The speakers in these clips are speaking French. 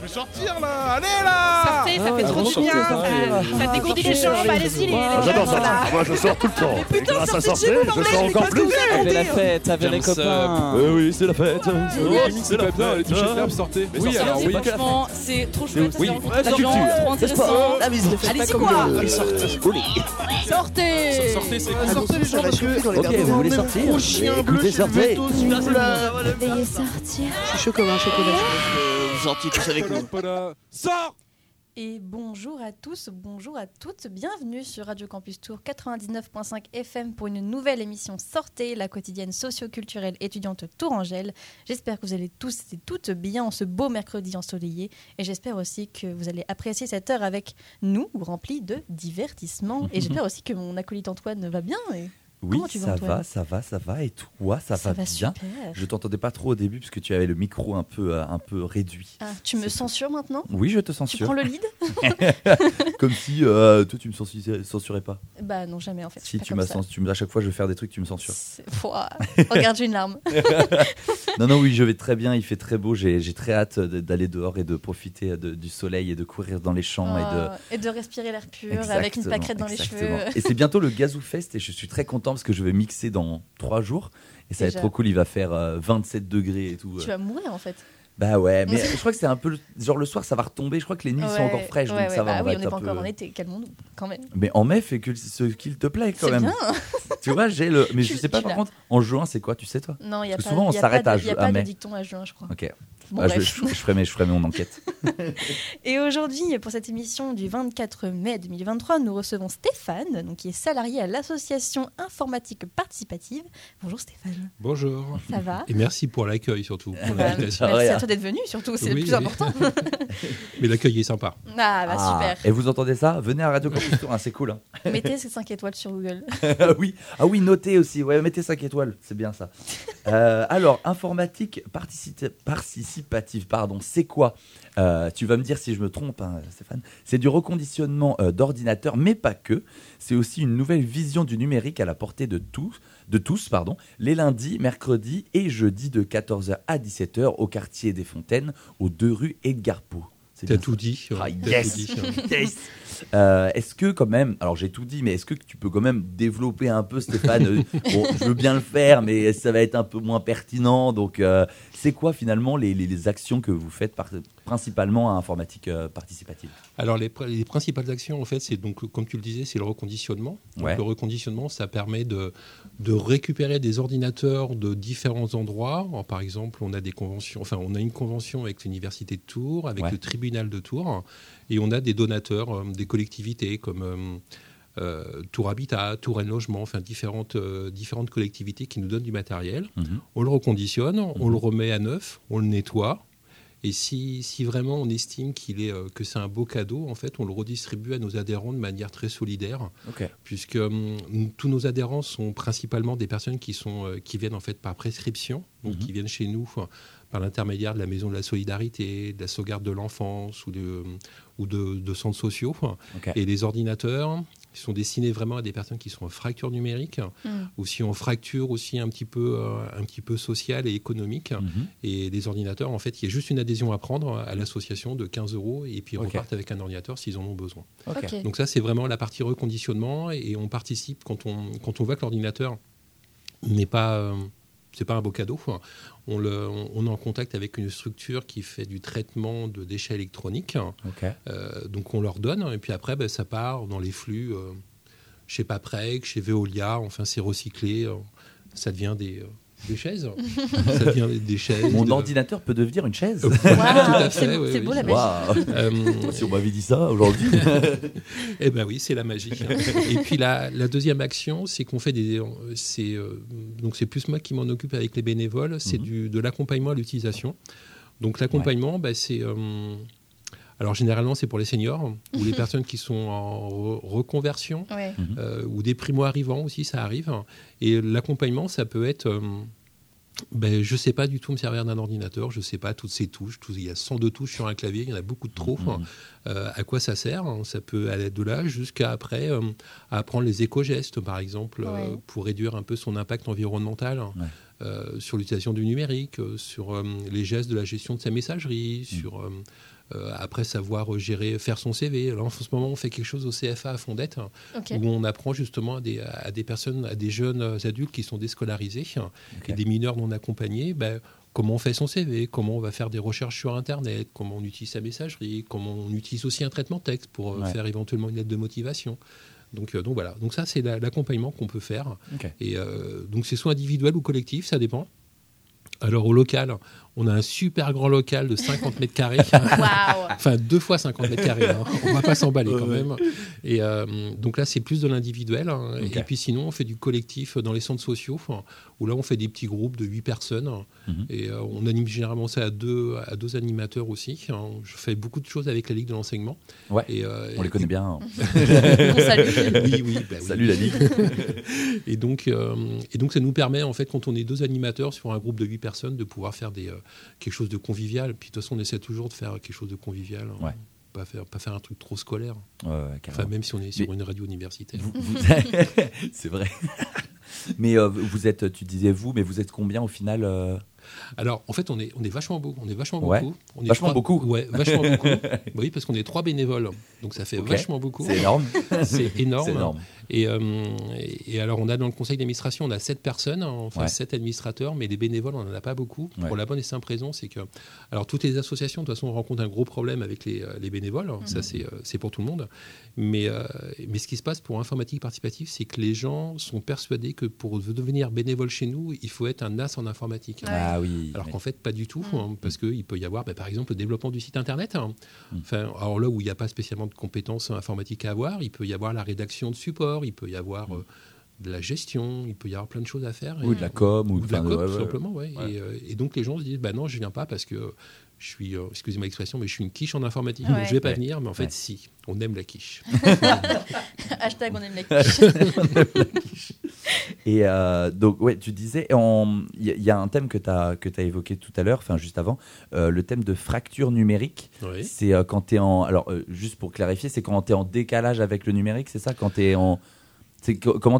Je vais sortir là Allez là Sortez, ça fait trop du bien. Ça, ça dégourdit les jambes, allez-y, les, les Ah, J'adore ça. Moi, je sors tout le temps. Et grâce à sortir, je sors encore plus. Avec la fête, avec les copains. Euh, oui, c'est la fête. C'est la bien, les touches de sortez. Oui, alors oui. Franchement, c'est trop chouette, rencontrer la culture. trop intéressant. Allez-y quoi Sortez. Sortez Sortez, c'est Sortez les gens parce que. Ok, vous voulez sortir Gros chien bleu, Écoutez, je suis sortez. vous. Veuillez sortir. Je suis chaud comme un chocolat. Gentil tous avec nous. Sors Et bonjour à tous, bonjour à toutes, bienvenue sur Radio Campus Tour 99.5 FM pour une nouvelle émission Sortez, la quotidienne socio-culturelle étudiante Tourangelle. J'espère que vous allez tous et toutes bien en ce beau mercredi ensoleillé et j'espère aussi que vous allez apprécier cette heure avec nous, remplie de divertissement. Et j'espère aussi que mon acolyte Antoine va bien. Et Oui, Comment tu vas, ça va, ça va, ça va. Et toi, ça, va, bien super. Je t'entendais pas trop au début parce que tu avais le micro un peu, euh, un peu réduit. Ah, tu me censures maintenant? Oui, je te Tu censure. prends le lead Comme si euh, toi, tu me censurais, censurais pas. Bah non, jamais en fait. Si tu m'as tu à chaque fois, je vais faire des trucs, tu me censures. Regarde, j'ai une larme. Non, non, oui, je vais très bien. Il fait très beau. J'ai très hâte d'aller dehors et de profiter de- du soleil et de courir dans les champs et de. Oh, et de respirer l'air pur avec une pâquerette dans exactement. les cheveux. Et c'est bientôt le Gazou Fest et je suis très content parce que je vais mixer dans trois jours. Et ça va être trop cool. Il va faire euh, 27 degrés et tout. Tu vas mourir en fait. Bah ouais, mais je crois que c'est un peu. Genre le soir, ça va retomber. Je crois que les nuits sont encore fraîches. ouais, donc ouais, ça va. bah on va n'est pas un peu- encore en été, calmons-nous quand même. Mais en mai, fais que ce qu'il te plaît quand même. bien. Tu vois, j'ai le. Mais je sais pas par contre, en juin, c'est quoi Tu sais toi? Non, il n'y a Parce pas, souvent, on y a s'arrête à de- y a ju- pas de dicton à juin, je crois. Ok. Bon, Bah, je, bref. je- je ferai mes, je ferai mon enquête. Et aujourd'hui, pour cette émission du 24 mai 2023, nous recevons Stéphane, donc, qui est salarié à l'association informatique participative. Bonjour Stéphane, Bonjour. ça va? Et merci pour l'accueil surtout. pour Bah, l'invitation. Merci à toi d'être venu, surtout, c'est le plus oui. important. Mais l'accueil est sympa. Ah, bah Ah, super. Et vous entendez ça? Venez à Radio Campus Tour, hein, c'est cool. hein. Mettez ces 5 étoiles sur Google. ah oui, ah oui, notez aussi. Ouais, mettez 5 étoiles, c'est bien ça. Euh, alors, informatique partici- participative, pardon, c'est quoi Euh, Tu vas me dire si je me trompe, hein, Stéphane. C'est du reconditionnement euh, d'ordinateurs, mais pas que. C'est aussi une nouvelle vision du numérique à la portée de tous, de tous, pardon, les lundis, mercredis et jeudis de 14h à 17h au quartier des Fontaines, aux deux rues Edgar Poe. C'est T'as bien tout dit. Ah, yes. tout dit. Yes. Euh, est-ce que quand même, alors j'ai tout dit, mais est-ce que tu peux quand même développer un peu, Stéphane? Euh, Bon, je veux bien le faire, mais ça va être un peu moins pertinent. Donc, euh, c'est quoi finalement les, les- les actions que vous faites par- principalement à informatique euh, participative? Alors les, pr- les principales actions en fait, c'est donc comme tu le disais, c'est le reconditionnement. Donc, Ouais. Le reconditionnement, ça permet de, de récupérer des ordinateurs de différents endroits. Alors, par exemple, on a des conventions, enfin on a une convention avec l'université de Tours, avec Ouais. le tribunal de Tours, et on a des donateurs, euh, des collectivités comme euh, Tour Habitat, Tour Logement, enfin différentes, euh, différentes collectivités qui nous donnent du matériel. On le reconditionne, on Mhm. le remet à neuf, on le nettoie. Et si, si vraiment on estime qu'il est, euh, que c'est un beau cadeau, en fait, on le redistribue à nos adhérents de manière très solidaire, puisque hum, tous nos adhérents sont principalement des personnes qui, sont, qui viennent en fait par prescription, donc Mhm. qui viennent chez nous par l'intermédiaire de la Maison de la Solidarité, de la sauvegarde de l'enfance ou de, ou de, de centres sociaux. Et les ordinateurs qui sont destinés vraiment à des personnes qui sont en fracture numérique, Mm. ou si en fracture aussi un petit peu, euh, un petit peu sociale et économique. Mhm. Et les ordinateurs, en fait, il y a juste une adhésion à prendre à l'association de 15 euros et puis ils repartent avec un ordinateur s'ils en ont besoin. Donc ça, c'est vraiment la partie reconditionnement et on participe quand on, quand on voit que l'ordinateur n'est pas... euh, c'est pas un beau cadeau. quoi. On, le, on, on est en contact avec une structure qui fait du traitement de déchets électroniques. Ok. Euh, donc on leur donne et puis après ben, ça part dans les flux euh, chez Paprec, chez Veolia, enfin c'est recyclé, euh, ça devient des, euh, des chaises, ça devient des- des chaises. Mon de- ordinateur peut devenir une chaise. Tout c'est fait, oui, c'est oui. beau la magie. Euh, Si on m'avait dit ça aujourd'hui. Eh ben oui, c'est la magie. Et puis la, la deuxième action, c'est qu'on fait des, c'est euh, donc c'est plus moi qui m'en occupe avec les bénévoles, c'est Mhm. du de l'accompagnement à l'utilisation. Donc l'accompagnement, bah, c'est euh, alors généralement c'est pour les seniors ou les personnes qui sont en re- reconversion Ouais. euh, ou des primo-arrivants aussi, ça arrive. Et l'accompagnement, ça peut être euh, ben, je ne sais pas du tout me servir d'un ordinateur, je ne sais pas toutes ces touches. tout- il y a 102 touches sur un clavier, il y en a beaucoup de trop. Mhm. Euh, à quoi ça sert Ça peut aller de là jusqu'à après euh, à apprendre les éco-gestes, par exemple, euh, pour réduire un peu son impact environnemental. Ouais. euh, sur l'utilisation du numérique, sur euh, les gestes de la gestion de sa messagerie, sur euh, après savoir gérer, faire son CV. Alors en ce moment, on fait quelque chose au CFA à Fondette Ok. où on apprend justement à des, à des personnes, à des jeunes adultes qui sont déscolarisés Ok. et des mineurs non accompagnés, ben, comment on fait son CV, comment on va faire des recherches sur Internet, comment on utilise sa messagerie, comment on utilise aussi un traitement texte pour euh, Ouais. faire éventuellement une lettre de motivation. Donc, euh, donc voilà, donc ça c'est la- l'accompagnement qu'on peut faire. Et euh, donc c'est soit individuel ou collectif, ça dépend. Alors au local, on a un super grand local de 50 mètres carrés. Waouh Enfin, deux fois 50 mètres carrés. hein. On va pas s'emballer quand même. Et euh, donc là, c'est plus de l'individuel. hein. Et puis sinon, on fait du collectif dans les centres sociaux, où là, on fait des petits groupes de 8 personnes. Mhm. Et euh, on anime généralement ça à deux, à deux animateurs aussi. hein. Je fais beaucoup de choses avec la Ligue de l'enseignement. Ouais. Et, euh, On les connaît bien. hein. On salue. Oui, oui, bah oui. Salut la Ligue. Et donc, euh, et donc, ça nous permet, en fait, quand on est deux animateurs sur un groupe de 8 personnes, de pouvoir faire des, euh, quelque chose de convivial. Puis de toute façon, on essaie toujours de faire quelque chose de convivial. hein. Ouais. Pas faire, pas faire un truc trop scolaire. Ouais, ouais, Enfin, même si on est sur Mais- une radio universitaire. Vous- vous- c'est vrai. mais euh, vous êtes, tu disais vous, mais vous êtes combien au final euh? Alors, en fait, on est, on est vachement beaucoup. On est vachement Ouais. beaucoup. On est Vachement trois- beaucoup Ouais, vachement beaucoup. Oui, parce qu'on est trois bénévoles. Donc, ça fait vachement beaucoup. C'est énorme. C'est énorme. C'est énorme. Et, euh, et et alors, on a dans le conseil d'administration, on a sept personnes, hein, enfin Ouais. sept administrateurs, mais les bénévoles, on n'en a pas beaucoup. Ouais. Pour la bonne et simple raison, c'est que, alors, toutes les associations, de toute façon, rencontrent un gros problème avec les, euh, les bénévoles. Mhm. Ça, c'est euh, c'est pour tout le monde. Mais, euh, mais ce qui se passe pour informatique participative, c'est que les gens sont persuadés que pour devenir bénévole chez nous, il faut être un as en informatique. Ouais. Ah oui. Alors qu'en fait, pas du tout, Mm. hein, parce qu'il peut y avoir, bah, par exemple, le développement du site internet. hein. Mm. Enfin, alors là où il n'y a pas spécialement de compétences informatiques à avoir, il peut y avoir la rédaction de support, il peut y avoir euh, de la gestion, il peut y avoir plein de choses à faire. Ou Et- de la com, ou, ou de la com, tout simplement, ouais. Ouais. Et, euh, et donc les gens se disent, bah non, je viens pas parce que je suis, euh, excusez-moi l'expression, mais je suis une quiche en informatique, Ouais. donc je vais pas Ouais. venir. Mais en fait, Ouais. si, on aime la quiche. Hashtag on aime la quiche. Et euh, donc, ouais, tu disais, on- il y, a- il y a un thème que tu as, que as évoqué tout à l'heure, enfin juste avant, euh, le thème de fracture numérique. Oui. C'est euh, quand tu es en. Alors, euh, juste pour clarifier, c'est quand tu es en décalage avec le numérique, c'est ça? Quand tu es en. Comment, comment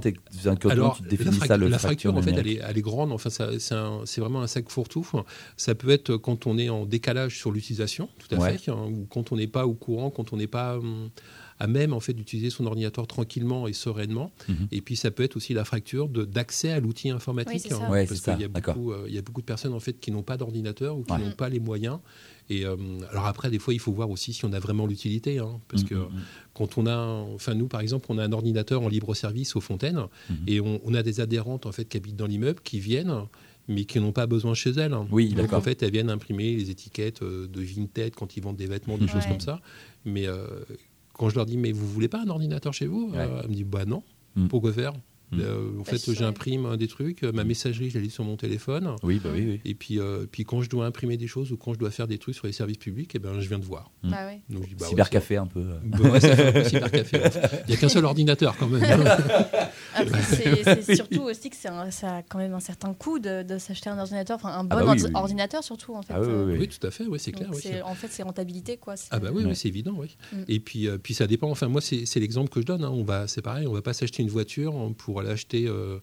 Alors, tu la, définis frac- ça, le la fracture, en fait, elle est, elle est grande. Enfin, c'est vraiment un sac fourre-tout. Ça peut être quand on est en décalage sur l'utilisation, tout à Ouais. fait, hein, ou quand on n'est pas au courant, quand on n'est pas hum, à même en fait d'utiliser son ordinateur tranquillement et sereinement. Mhm. Et puis, ça peut être aussi la fracture d'accès à l'outil informatique. Oui, c'est ça. hein, Ouais, parce qu'il y a d'accord. beaucoup, euh, il y a beaucoup de personnes en fait qui n'ont pas d'ordinateur ou qui Ouais. n'ont pas les moyens. Et euh, alors après, des fois, il faut voir aussi si on a vraiment l'utilité, hein, parce Mhm, que mhm. quand on a, un- enfin nous par exemple, on a un ordinateur en libre service aux Fontaines Mhm. et on, on a des adhérentes en fait qui habitent dans l'immeuble qui viennent mais qui n'ont pas besoin chez elles. Oui, Donc d'accord. en fait, elles viennent imprimer les étiquettes euh, de Vinted quand ils vendent des vêtements, des Ouais. choses comme ça. Mais euh, quand je leur dis mais vous voulez pas un ordinateur chez vous? Ouais. Euh, Elles me disent bah non. Mm. Pourquoi faire? Mm. Euh, En fait, j'imprime des trucs, euh, ma messagerie, je la lis sur mon téléphone. Oui, bah oui, oui. Et puis, euh, puis quand je dois imprimer des choses ou quand je dois faire des trucs sur les services publics, eh ben, je viens de voir. Mm. Bah ouais. Donc, je dis, bah ouais, Cybercafé un peu. c'est- bah ouais, fait un peu cybercafé. Il n'y a qu'un seul ordinateur quand même. Après, c'est c'est surtout aussi que c'est un- ça a quand même un certain coût de, de s'acheter un ordinateur, enfin un bon bah oui, ordi- oui, oui. ordinateur surtout en fait. Ah oui, oui, oui, tout à fait, oui, c'est clair. donc oui, c'est- en fait, c'est rentabilité quoi. c'est- Ah bah oui, Ouais. oui, c'est évident, oui. Mm. Et puis, euh, puis ça dépend. Enfin, moi, c'est c'est l'exemple que je donne. hein. On va, c'est pareil, on va pas s'acheter une voiture pour aller acheter euh,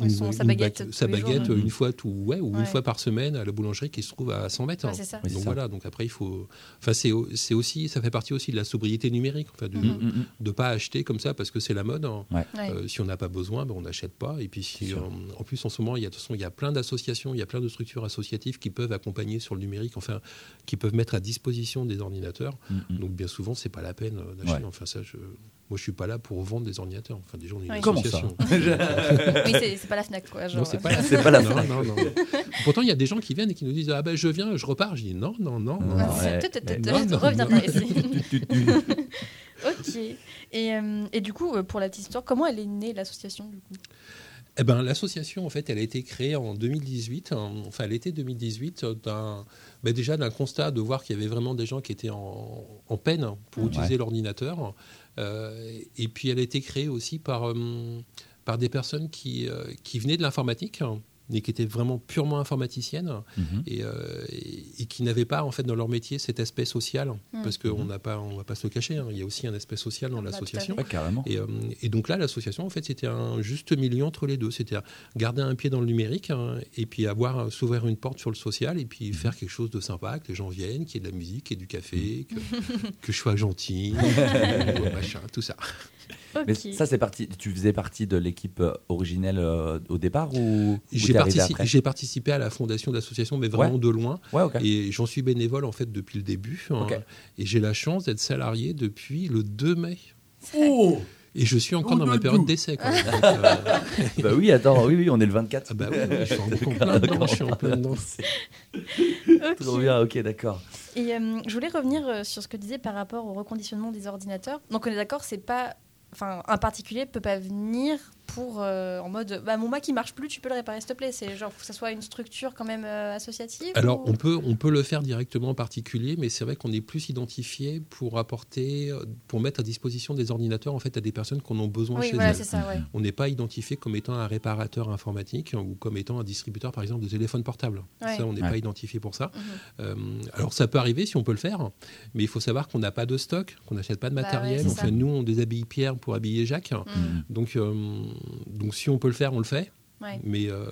Ouais, son- sa baguette sa jours, une fois tout, ouais, ou Ouais. une fois par semaine à la boulangerie qui se trouve à 100 mètres. Ouais, hein. donc ça. voilà. Donc après, il faut. Enfin, c'est au- c'est aussi, ça fait partie aussi de la sobriété numérique, enfin, de Mhm. Mm, mm, de pas acheter comme ça parce que c'est la mode. hein. Ouais. Euh, si on n'a pas besoin, ben, on n'achète pas. Et puis, si, en plus, en ce moment, il y a, de toute façon, il y a plein d'associations, il y a plein de structures associatives qui peuvent accompagner sur le numérique, enfin, qui peuvent mettre à disposition des ordinateurs. mm, mm. Donc, bien souvent, c'est pas la peine euh, d'acheter. Ouais. Enfin, ça, je, moi, je suis pas là pour vendre des ordinateurs. Enfin, déjà, on est une Oui. Comment ça association. Oui, c'est c'est pas la Fnac quoi. Genre, Non, c'est pas la, C'est pas la Fnac. non, non. Pourtant, il y a des gens qui viennent et qui nous disent Ah ben, je viens, je repars. Je dis Non, non, non. reviens ici. Ok. Et, euh, et du coup, euh, pour la petite histoire, comment elle est née l'association du coup? Eh ben, l'association, en fait, elle a été créée en 2018. hein, enfin, l'été 2018, euh, d'un, ben, déjà d'un constat de voir qu'il y avait vraiment des gens qui étaient en, en peine pour Ouais. utiliser l'ordinateur. Euh, et puis, elle a été créée aussi par, euh, des personnes euh, qui venaient de l'informatique. Mais qui étaient vraiment purement informaticiennes Mhm. et, euh, et- et qui n'avaient pas en fait dans leur métier cet aspect social, Mm. parce qu'on n'a pas, on va pas se le cacher, hein, il y a aussi un aspect social dans Bah, tout à l'association. Ouais, carrément. Et, euh, et donc là, l'association, en fait, c'était un juste milieu entre les deux. C'était garder un pied dans le numérique hein, et puis avoir euh, s'ouvrir une porte sur le social et puis faire quelque chose de sympa, que les gens viennent, qu'il y ait de la musique, qu'il y ait du café, que, que je sois gentil, machin, tout ça. Mais ça, c'est parti. Tu faisais partie de l'équipe euh, originelle euh, au départ ou, J'ai partici- participé à la fondation de l'association, mais vraiment Ouais. de loin. Ouais. Et j'en suis bénévole en fait depuis le début. hein. Et j'ai la chance d'être salarié depuis le 2 mai. Oh Et je suis encore Oh, dans ma période d'essai. quand même. Donc, euh, Bah oui, attends, oui, oui, on est le 24. ah bah oui, oui, je suis en, plein dedans. Je suis en plein dedans. Ok. Trop bien, ok, d'accord. Et euh, je voulais revenir sur ce que tu disais par rapport au reconditionnement des ordinateurs. Donc on est d'accord, c'est pas, enfin, un particulier peut pas venir pour euh, en mode, bah mon Mac il marche plus, tu peux le réparer s'il te plaît. C'est genre faut que ça soit une structure quand même euh, associative. Alors, ou- on peut, on peut le faire directement en particulier, mais c'est vrai qu'on est plus identifié pour apporter, euh, pour mettre à disposition des ordinateurs en fait à des personnes qui en ont besoin oui, chez voilà, elles. c'est ça, ouais. On n'est pas identifié comme étant un réparateur informatique ou comme étant un distributeur, par exemple, de téléphone portable. Ouais. Ça, on n'est Ouais. pas identifié pour ça. Mhm. Euh, alors, ça peut arriver si on peut le faire, mais il faut savoir qu'on n'a pas de stock, qu'on n'achète pas de Bah matériel. ouais, c'est enfin, ça. nous, on déshabille Pierre pour habiller Jacques. Mhm. Donc, euh, donc, si on peut le faire, on le fait. Ouais. Mais euh,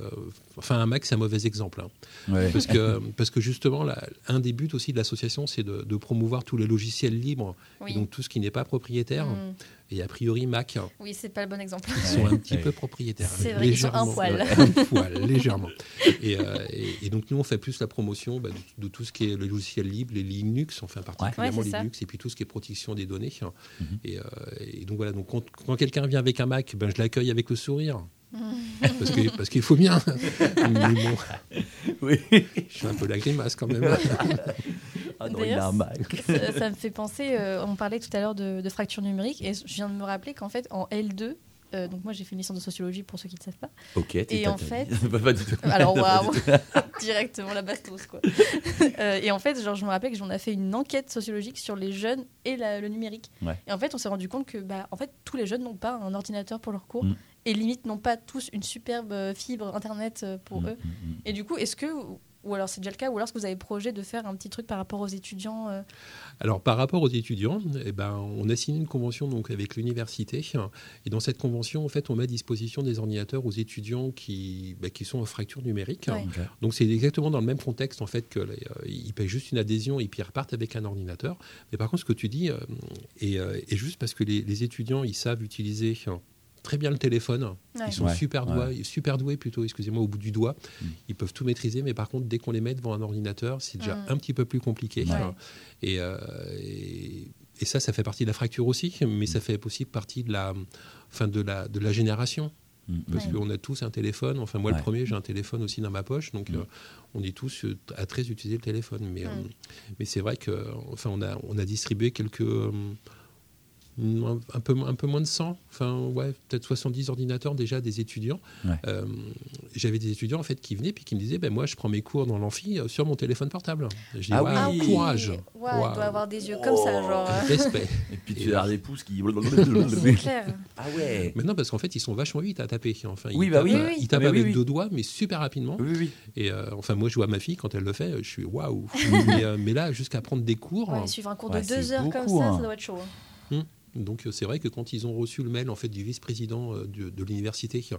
enfin, un Mac, c'est un mauvais exemple. hein. Ouais. Parce que, parce que justement, là, un des buts aussi de l'association, c'est de, de promouvoir tous les logiciels libres, Oui. et donc tout ce qui n'est pas propriétaire. Mhm. Et a priori, Mac, Oui, c'est pas le bon exemple. ils sont un petit Ouais. peu propriétaires. C'est vrai qu'ils sont un légèrement. poil. Un poil, légèrement. Et, euh, et- et donc, nous, on fait plus la promotion bah, de, de tout ce qui est le logiciel libre, les Linux, enfin particulièrement Ouais, c'est ça. Linux, et puis tout ce qui est protection des données. Mhm. et, euh, et donc, voilà, donc, quand, quand quelqu'un vient avec un Mac, ben, je l'accueille avec le sourire. Parce que- parce qu'il faut bien. Mais bon, Oui. je suis un peu la grimace quand même. Ah non, il D'ailleurs, a un Mac. ça, ça me fait penser, euh, on parlait tout à l'heure de, de fracture numérique, et je viens de me rappeler qu'en fait, en L2, euh, donc moi j'ai fait une licence de sociologie pour ceux qui ne savent pas. Ok, Et en fait-. Pas- pas du tout. Alors waouh, directement la bastos quoi. Euh, et en fait, genre je me rappelais que j'en ai fait une enquête sociologique sur les jeunes et la- le numérique. Ouais. Et en fait, on s'est rendu compte que bah en fait tous les jeunes n'ont pas un ordinateur pour leur cours Mm. Et limite n'ont pas tous une superbe euh, fibre internet euh, pour Mm, eux. mm, mm. Et du coup, est-ce que ou alors c'est déjà le cas, ou alors est-ce que vous avez projet de faire un petit truc par rapport aux étudiants euh, Alors, par rapport aux étudiants, eh ben, on a signé une convention donc, avec l'université. Et dans cette convention, en fait, on met à disposition des ordinateurs aux étudiants qui, bah, qui sont en fracture numérique. Ouais. Donc, c'est exactement dans le même contexte, en fait, que euh, ils payent juste une adhésion et puis ils repartent avec un ordinateur. Mais par contre, ce que tu dis euh, est, euh, est juste parce que les, les étudiants, ils savent utiliser euh, très bien le téléphone. ouais. Ils sont Ouais, super, ouais. doués, super doués, plutôt, excusez-moi, au bout du doigt. Mm. Ils peuvent tout maîtriser, mais par contre, dès qu'on les met devant un ordinateur, c'est déjà Mm. un petit peu plus compliqué. Ouais. Et, euh, et, et ça, ça fait partie de la fracture aussi, mais ça fait aussi partie de la, enfin de la, de la génération. Mm, Parce Ouais. qu'on a tous un téléphone. Enfin, moi, Ouais. le premier, j'ai un téléphone aussi dans ma poche. Donc, Mm. euh, on est tous euh, à très utiliser le téléphone. Mais, Mm. euh, mais c'est vrai que, enfin, on a, on a distribué quelques. Un, peu, un peu moins de 100, enfin ouais, peut-être 70 ordinateurs déjà des étudiants. Ouais. Euh, J'avais des étudiants en fait qui venaient puis qui me disaient ben moi je prends mes cours dans l'amphi euh, sur mon téléphone portable. Je dis Ah oui. Ah oui. courage, Ouais, il Waouh. doit avoir des yeux comme ça, genre. euh, respect. Et puis tu as des pouces qui. C'est clair. Ah ouais. Maintenant parce qu'en fait ils sont vachement vite à taper. Enfin, Oui, ils bah tapent, oui. Oui, oui. Ils tapent Mais oui, avec oui. deux doigts mais super rapidement. Oui, oui. Et euh, enfin moi je vois ma fille quand elle le fait, je suis waouh. mais, euh, mais là jusqu'à prendre des cours. Ouais, suivre un cours Ouais, de deux heures comme ça, hein. ça doit être chaud. hein. Donc euh, c'est vrai que quand ils ont reçu le mail en fait du vice-président euh, de, l'université qui-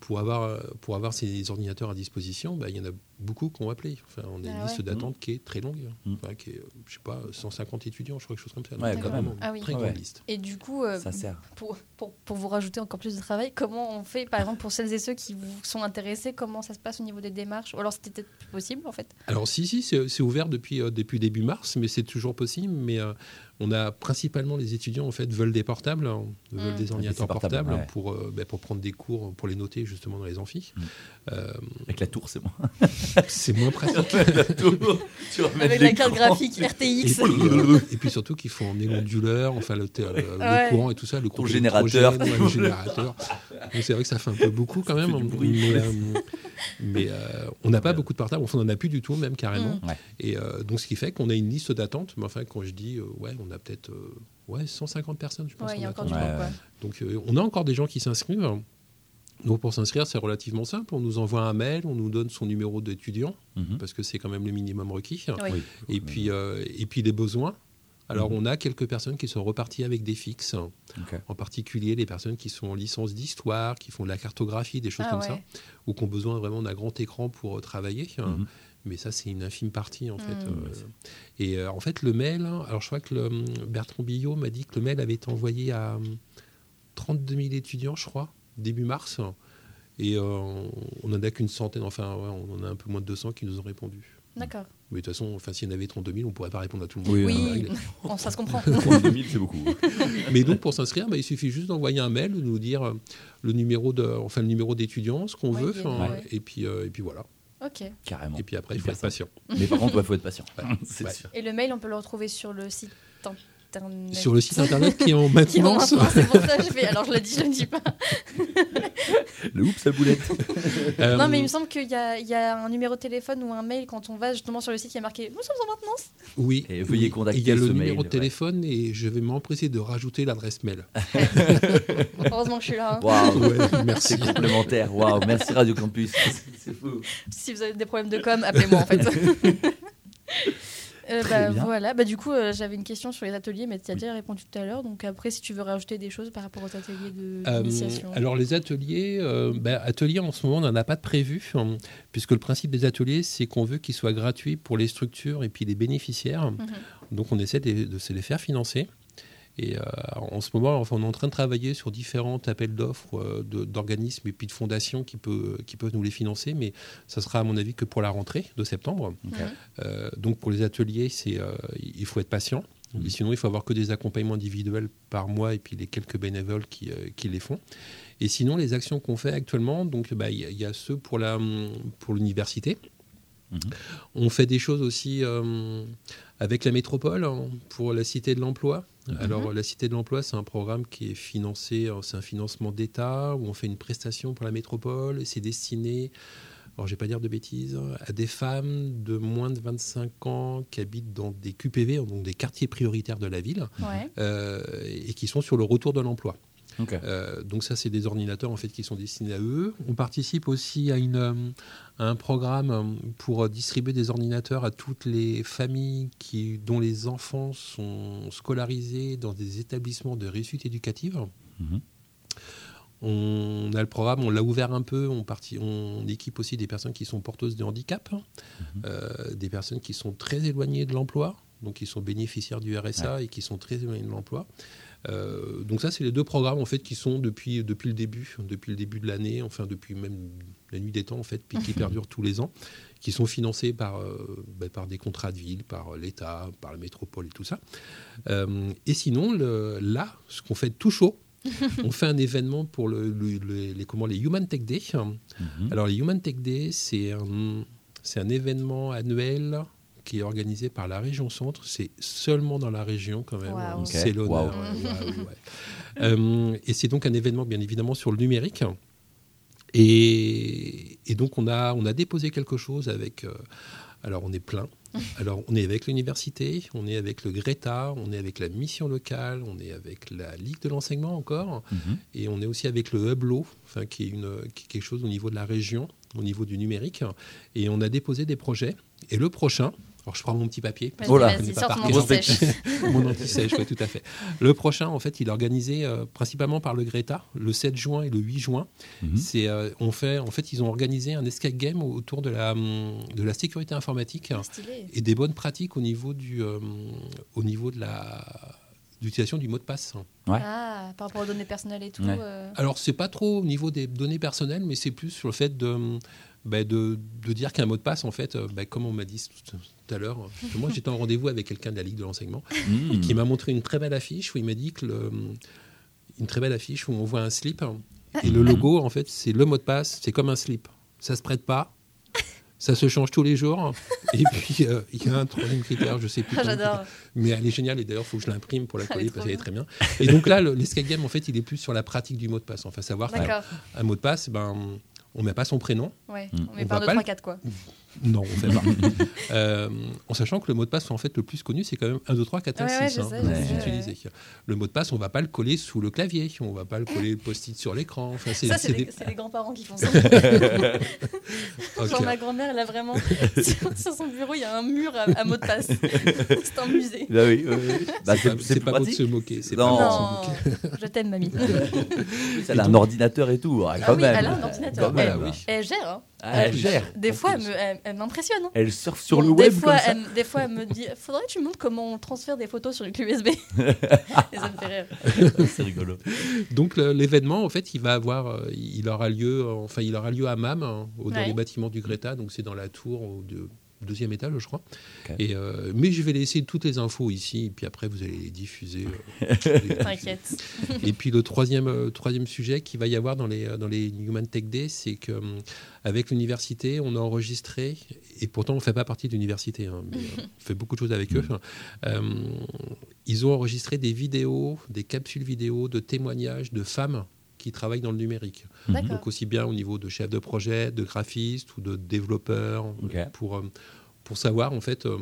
pour avoir euh, pour avoir ces ordinateurs à disposition, bah, il y en a beaucoup qui ont appelé. Enfin, on a Ah une ouais. liste d'attente qui est très longue, Mm. enfin, qui est, je sais pas 150 étudiants, je crois quelque chose comme ça. Ouais, quand même. Ah oui. Très Ouais. grande liste. Et du coup, euh, Ça sert. pour, pour, pour vous rajouter encore plus de travail, comment on fait, par exemple, pour celles et ceux qui vous sont intéressés, comment ça se passe au niveau des démarches Ou alors c'était peut-être plus possible en fait? Alors si si c'est ouvert depuis euh, depuis début mars, mais c'est toujours possible. Mais euh, on a principalement les étudiants en fait veulent des portables, hein, veulent Mm. des ordinateurs portables ouais. pour euh, bah, pour prendre des cours, pour les noter justement dans les amphis. Mm. Euh, Avec la tour, c'est bon. c'est moins pratique. la tour, tu Avec la carte graphique Et RTX. puis, euh, et puis surtout qu'il faut emmener l'onduleur, enfin le, le- le Ouais. courant et tout ça, le courant générateur. électrogène, ouais, le générateur. Donc c'est vrai que ça fait un peu beaucoup quand même. bruit. Mais, euh, mais, euh, on n'a pas beaucoup de portables, enfin on n'en a plus du tout même carrément. Mm. Ouais. Et euh, donc ce qui fait qu'on a une liste d'attente. Mais enfin quand je dis euh, ouais, on a peut-être euh, ouais 150 personnes, je pense. Ouais, il y a en encore du. Ouais. Donc euh, on a encore des gens qui s'inscrivent. Donc pour s'inscrire, c'est relativement simple. On nous envoie un mail, on nous donne son numéro d'étudiant, Mhm. parce que c'est quand même le minimum requis. Oui. Et puis, euh, et puis les besoins. Alors, Mhm. on a quelques personnes qui sont reparties avec des fixes, en particulier les personnes qui sont en licence d'histoire, qui font de la cartographie, des choses Ah comme ouais. ça, ou qui ont besoin vraiment d'un grand écran pour euh, travailler. Mhm. Mais ça, c'est une infime partie, en fait. Euh, et euh, en fait, le mail, hein, alors je crois que le, Bertrand Billot m'a dit que le mail avait été envoyé à hum, 32 000 étudiants, je crois, début mars. Et euh, on n'en a qu'une centaine, enfin, ouais, on en a un peu moins de 200 qui nous ont répondu. D'accord. Mais de toute façon, enfin, s'il y en avait 32 000, on ne pourrait pas répondre à tout le monde. Oui, Oui. Bon, ça se comprend. 2000, c'est beaucoup. Mais donc pour s'inscrire, bah, il suffit juste d'envoyer un mail, de nous dire euh, le numéro de, enfin le numéro d'étudiant, ce qu'on Ouais, veut, ouais. et puis euh, et puis voilà. ok. Carrément. Et puis après, il faut être patient. Mais par contre, il faut être patient. C'est Ouais. sûr. Et le mail, on peut le retrouver sur le site internet. Sur le site internet qui est en maintenance. c'est pour ça que je fais. Alors je le dis, je le dis pas. Le oups, sa boulette. Euh, Non, mais il me semble qu'il y a, il y a un numéro de téléphone ou un mail quand on va justement sur le site qui est marqué Nous sommes en maintenance. Oui. Et veuillez oui. contacter Il y a le ce numéro mail, de téléphone et je vais m'empresser de rajouter l'adresse mail. Heureusement que je suis là. hein. Waouh. Ouais, merci. C'est complémentaire. Waouh. Merci Radio Campus. C'est fou. Si vous avez des problèmes de com, appelez-moi en fait. Euh, bah, voilà, bah, du coup euh, j'avais une question sur les ateliers, mais tu as déjà répondu tout à l'heure. Donc après, si tu veux rajouter des choses par rapport aux ateliers de- Euh, d'initiation. alors les ateliers, euh, ateliers en ce moment on n'en a pas de prévu, hein, puisque le principe des ateliers c'est qu'on veut qu'ils soient gratuits pour les structures et puis les bénéficiaires. Mhm. Donc on essaie de, de se les faire financer. Et euh, en ce moment, enfin, on est en train de travailler sur différents appels d'offres euh, d'organismes et puis de fondations qui, peut- qui peuvent nous les financer, mais ça sera à mon avis que pour la rentrée de septembre. Euh, donc pour les ateliers, c'est euh, il faut être patient. Et sinon, il faut avoir que des accompagnements individuels par mois et puis les quelques bénévoles qui, euh, qui les font. Et sinon, les actions qu'on fait actuellement, donc bah, il y, a- il y a ceux pour la pour l'université. Mhm. On fait des choses aussi euh, avec la métropole hein, pour la Cité de l'Emploi. Alors la Cité de l'Emploi, c'est un programme qui est financé, euh, c'est un financement d'État où on fait une prestation pour la métropole et c'est destiné, alors je vais pas dire de bêtises, à des femmes de moins de 25 ans qui habitent dans des QPV, donc des quartiers prioritaires de la ville, Ouais. euh, et qui sont sur le retour de l'emploi. Euh, donc ça, c'est des ordinateurs en fait qui sont destinés à eux. On participe aussi à, une, euh, à un programme euh, pour distribuer des ordinateurs à toutes les familles qui, dont les enfants sont scolarisés dans des établissements de réussite éducative. Mhm. On a le programme, on l'a ouvert un peu, on, équipe aussi des personnes qui sont porteuses de handicap, euh, des personnes qui sont très éloignées de l'emploi, donc qui sont bénéficiaires du RSA et qui sont très éloignées de l'emploi. Euh, donc ça, c'est les deux programmes en fait qui sont depuis, depuis le début, depuis le début de l'année, enfin depuis même la nuit des temps en fait, puis qui perdurent tous les ans, qui sont financés par, euh, ben, par des contrats de ville, par l'État, par la métropole et tout ça. Euh, et sinon, le- là, ce qu'on fait tout chaud, on fait un événement pour le, le- le- les, comment, les Human Tech Day. Mhm. Alors les Human Tech Day, c'est un, c'est un événement annuel qui est organisé par la région Centre. C'est seulement dans la région quand même. C'est l'honneur. Waouh. ouais, ouais, ouais. Euh, et c'est donc un événement bien évidemment sur le numérique. Et, et donc on a, on a déposé quelque chose avec... euh, alors on est plein. Alors on est avec l'université, on est avec le Greta, on est avec la mission locale, on est avec la Ligue de l'enseignement encore. Mhm. Et on est aussi avec le Hublo, enfin, qui, est une, qui est quelque chose au niveau de la région, au niveau du numérique. Et on a déposé des projets. Et le prochain, alors je prends mon petit papier. parce Oh là, je pas par. Mon anti-sèche, oui, tout à fait. Le prochain, en fait, il est organisé euh, principalement par le Greta, le 7 juin et le 8 juin. Mhm. C'est, euh, on fait, en fait, ils ont organisé un escape game autour de la, hum, de la sécurité informatique Stylé. et des bonnes pratiques au niveau, du, euh, au niveau de la d'utilisation du mot de passe. Ouais. Ah, par rapport aux données personnelles et tout. Ouais. euh, Alors, c'est pas trop au niveau des données personnelles, mais c'est plus sur le fait de, bah, de, de dire qu'un mot de passe, en fait, euh, bah, comme on m'a dit tout tout à l'heure, que moi j'étais en rendez-vous avec quelqu'un de la Ligue de l'enseignement Mhm. qui m'a montré une très belle affiche où il m'a dit que le- une très belle affiche où on voit un slip et le logo, en fait, c'est le mot de passe, c'est comme un slip. Ça se prête pas. Ça se change tous les jours. Et puis, euh, il y a un troisième critère, je sais plus. Ah, J'adore. mais elle est géniale et d'ailleurs, il faut que je l'imprime pour la coller parce qu'elle est très bien. Et donc là, le- l'escape game, en fait, il est plus sur la pratique du mot de passe. Enfin, savoir qu'un mot de passe, ben, on met pas son prénom. Ouais. Mm. On met On par va 2, pas 3, le- 4 quoi. Non, on fait pas. Euh, en sachant que le mot de passe en fait le plus connu, c'est quand même 1, 2, 3, 4, 5, Ouais, ouais, 6. je hein, sais, le ouais. utilisé. Mot de passe, on va pas le coller sous le clavier, on va pas le coller post-it sur l'écran. Enfin, c'est, Ça, c'est des- les grands-parents qui font ça. Ok. Genre ma grand-mère, elle a vraiment sur, sur son bureau, il y a un mur à, à mot de passe. c'est un musée. Bah oui, oui, oui. Bah, c'est pas, pour pratique. se moquer. C'est Non. pas pour se Non, moquer. je t'aime, mamie. Elle a un ordinateur et tout. ouais, Ah quand oui, même. elle a un ordinateur. Oui. Elle gère. Ah, elle gère. Des fois, elle plus. me- elle, elle m'impressionne. hein. Elle surfe sur Bon, le web des fois, comme ça. Elle, des fois, elle me dit faudrait que tu me montres comment on transfère des photos sur une clé USB. Et ça me fait rire. c'est rigolo. Donc le- l'événement, en fait, il va avoir, euh, il aura lieu, enfin, il aura lieu à MAM, hein, au- dans Ouais. les bâtiments du Greta, donc c'est dans la tour au de- deuxième étage, je crois. Et euh, mais je vais laisser toutes les infos ici, et puis après vous allez les diffuser. euh. T'inquiète. Et puis le troisième, euh, troisième sujet qu'il va y avoir dans les, dans les Human Tech Day, c'est que hum, avec l'université, on a enregistré, et pourtant on ne fait pas partie de l'université, hein, mais on fait beaucoup de choses avec eux. Euh, ils ont enregistré des vidéos, des capsules vidéo de témoignages de femmes qui travaillent dans le numérique. D'accord. Donc aussi bien au niveau de chef de projet, de graphiste ou de développeur, Ok. pour, euh, pour savoir en fait euh,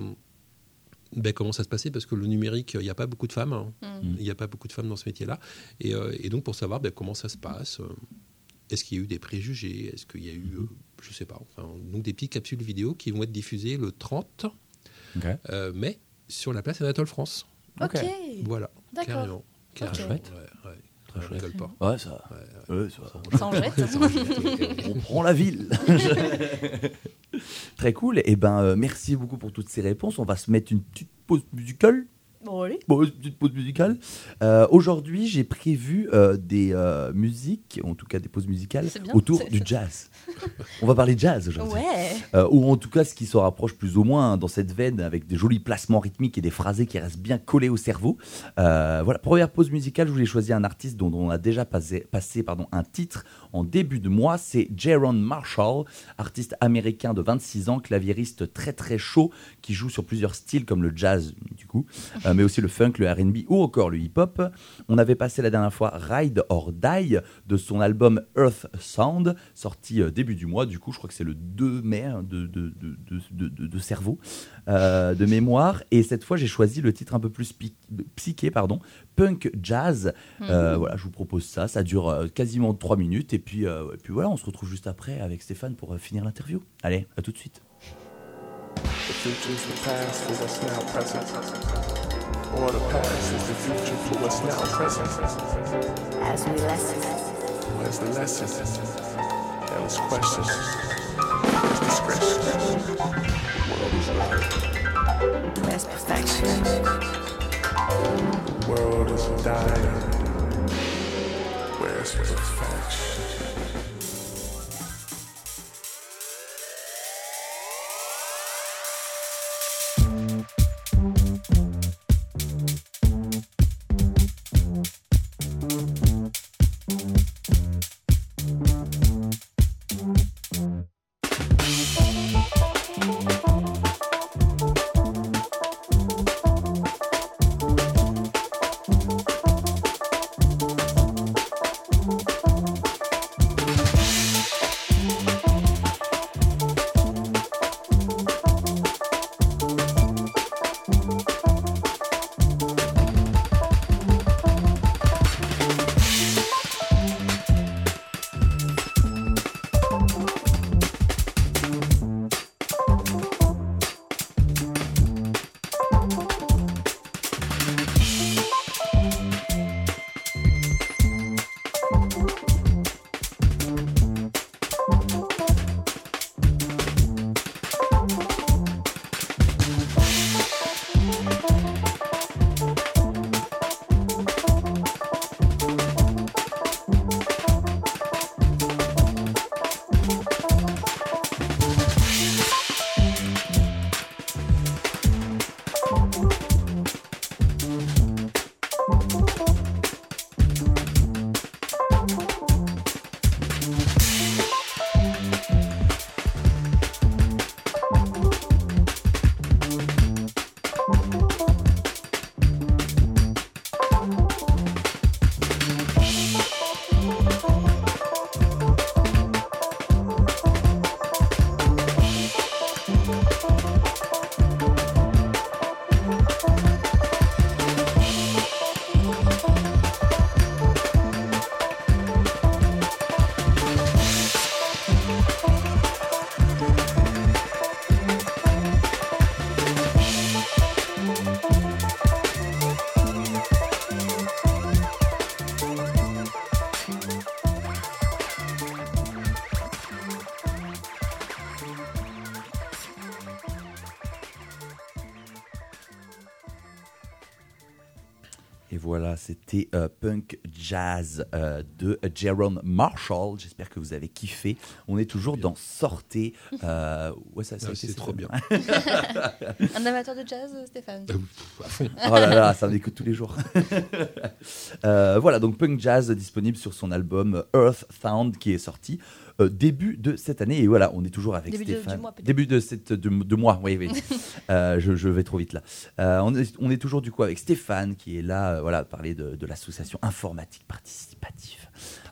ben, comment ça se passait, parce que le numérique, il n'y a pas beaucoup de femmes. hein. Mm. Il n'y a pas beaucoup de femmes dans ce métier-là. Et, euh, et donc, pour savoir ben, comment ça se passe, euh, est-ce qu'il y a eu des préjugés Est-ce qu'il y a eu, euh, je ne sais pas, enfin, donc des petites capsules vidéo qui vont être diffusées le 30 Ok. euh, mai sur la place Anatole France. Ok. Voilà, D'accord. carrément. carrément. chouette. Ouais, ouais. Je rigole pas. Ouais, ça. Ouais, ça. Ça en jette. On prend la ville. Très cool. Et ben, euh, merci beaucoup pour toutes ces réponses. On va se mettre une petite pause musicale. Bon, allez. Bon, une petite pause musicale. Euh, Aujourd'hui, j'ai prévu euh, des euh, musiques, en tout cas des pauses musicales, bien. autour du jazz. On va parler jazz aujourd'hui. Ouais. Ou en tout cas ce qui se rapproche plus ou moins hein, dans cette veine avec des jolis placements rythmiques et des phrasés qui restent bien collés au cerveau. Voilà, première pause musicale, je voulais choisir un artiste dont on a déjà passé, passé pardon, un titre en début de mois, c'est Jaron Marshall, artiste américain de 26 ans, claviériste très très chaud qui joue sur plusieurs styles comme le jazz du coup, euh, mais aussi le funk, le R&B ou encore le hip-hop. On avait passé la dernière fois Ride or Die de son album Earth Sound, sorti euh, début du mois. Du coup, je crois que c'est le 2 mai hein, de, de, de, de, de- cerveau, euh, de mémoire. Et cette fois, j'ai choisi le titre un peu plus psyché, pardon, Punk Jazz. Euh, voilà, je vous propose ça. Ça dure euh, quasiment 3 minutes. Et puis, euh, et puis voilà, on se retrouve juste après avec Stéphane pour euh, finir l'interview. Allez, à tout de suite. The past now present. Or the past is the future for what's now present. as we lesson. Where's the lesson? That was question. Where's discretion? World is life. Where's perfection? The world is dying. Where's perfection? C'était euh, Punk Jazz euh, de Jaron Marshall. J'espère que vous avez kiffé. On est toujours dans Sortez. Euh, ouais, ça, ça c'est trop bien. Un amateur de jazz, Stéphane à fond. Oh là là, ça m'écoute tous les jours. Euh, voilà, donc Punk Jazz disponible sur son album Earth Sound qui est sorti euh, début de cette année. Et voilà, on est toujours avec Début de- Stéphane. du mois, peut-être. début de, cette, de, de mois, oui, oui. Euh, je, je vais trop vite là. Euh, on, est, on est toujours du coup avec Stéphane qui est là, euh, voilà, parler de, de l'association informatique participative.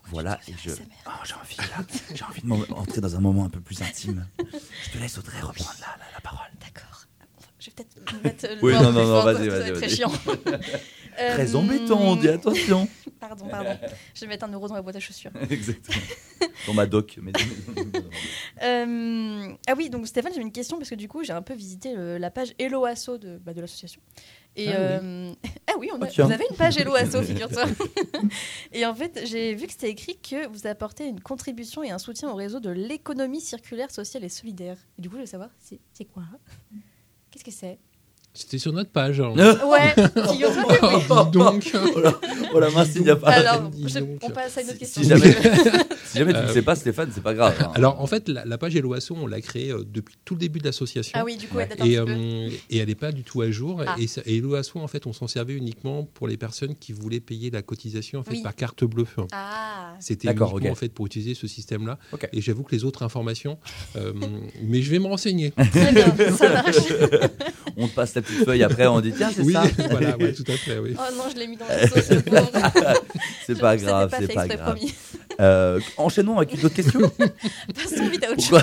Voilà, et je. Oh, j'ai envie là, j'ai envie de m'en- entrer dans un moment un peu plus intime. Je te laisse Audrey reprendre la, la, la parole. D'accord. Je vais peut-être mettre le Oui, non, non, vas-y, vas-y, va être très chiant. Très Euh, embêtant, on dit attention. Pardon, pardon. Je vais mettre un euro dans la boîte à chaussures. Exactement. Dans ma doc. Mais... Euh, ah oui, donc Stéphane, j'ai une question parce que du coup, j'ai un peu visité le- la page Hello Asso de, bah, de l'association. Et Ah euh, ah oui, on a- Oh, tiens. vous avez une page Hello Asso, figure-toi. et en fait, j'ai vu que c'était écrit que vous apportez une contribution et un soutien au réseau de l'économie circulaire, sociale et solidaire. Et du coup, je veux savoir, c'est quoi? Qu'est-ce que c'est? C'était sur notre page. hein. Ouais, figure-toi. Dis donc. oh, la, oh la mince, il n'y a pas. Alors, je- on passe à une autre question. Si jamais, si jamais tu ne Euh, sais pas, Stéphane, c'est pas grave. hein. Alors en fait, la, la page Eloasso, on l'a créée euh, depuis tout le début de l'association. Ah oui, du coup, ouais, Et, euh, et elle n'est pas du tout à jour. Ah. Et, et Eloasso, en fait, on s'en servait uniquement pour les personnes qui voulaient payer la cotisation en fait, Oui. par carte bleue. Ah, C'était D'accord, uniquement ok. en fait pour utiliser ce système-là. Ok. Et j'avoue que les autres informations, euh, mais je vais me renseigner. très bien, ça marche. On te passe la petite feuille après, on dit tiens, c'est oui, ça. voilà, ouais, tout à fait, oui. Oh non, je l'ai mis dans sauce. le. C'est pas grave, c'est pas grave. Euh, enchaînons avec une autre question. Passons vite à autre chose. Pourquoi,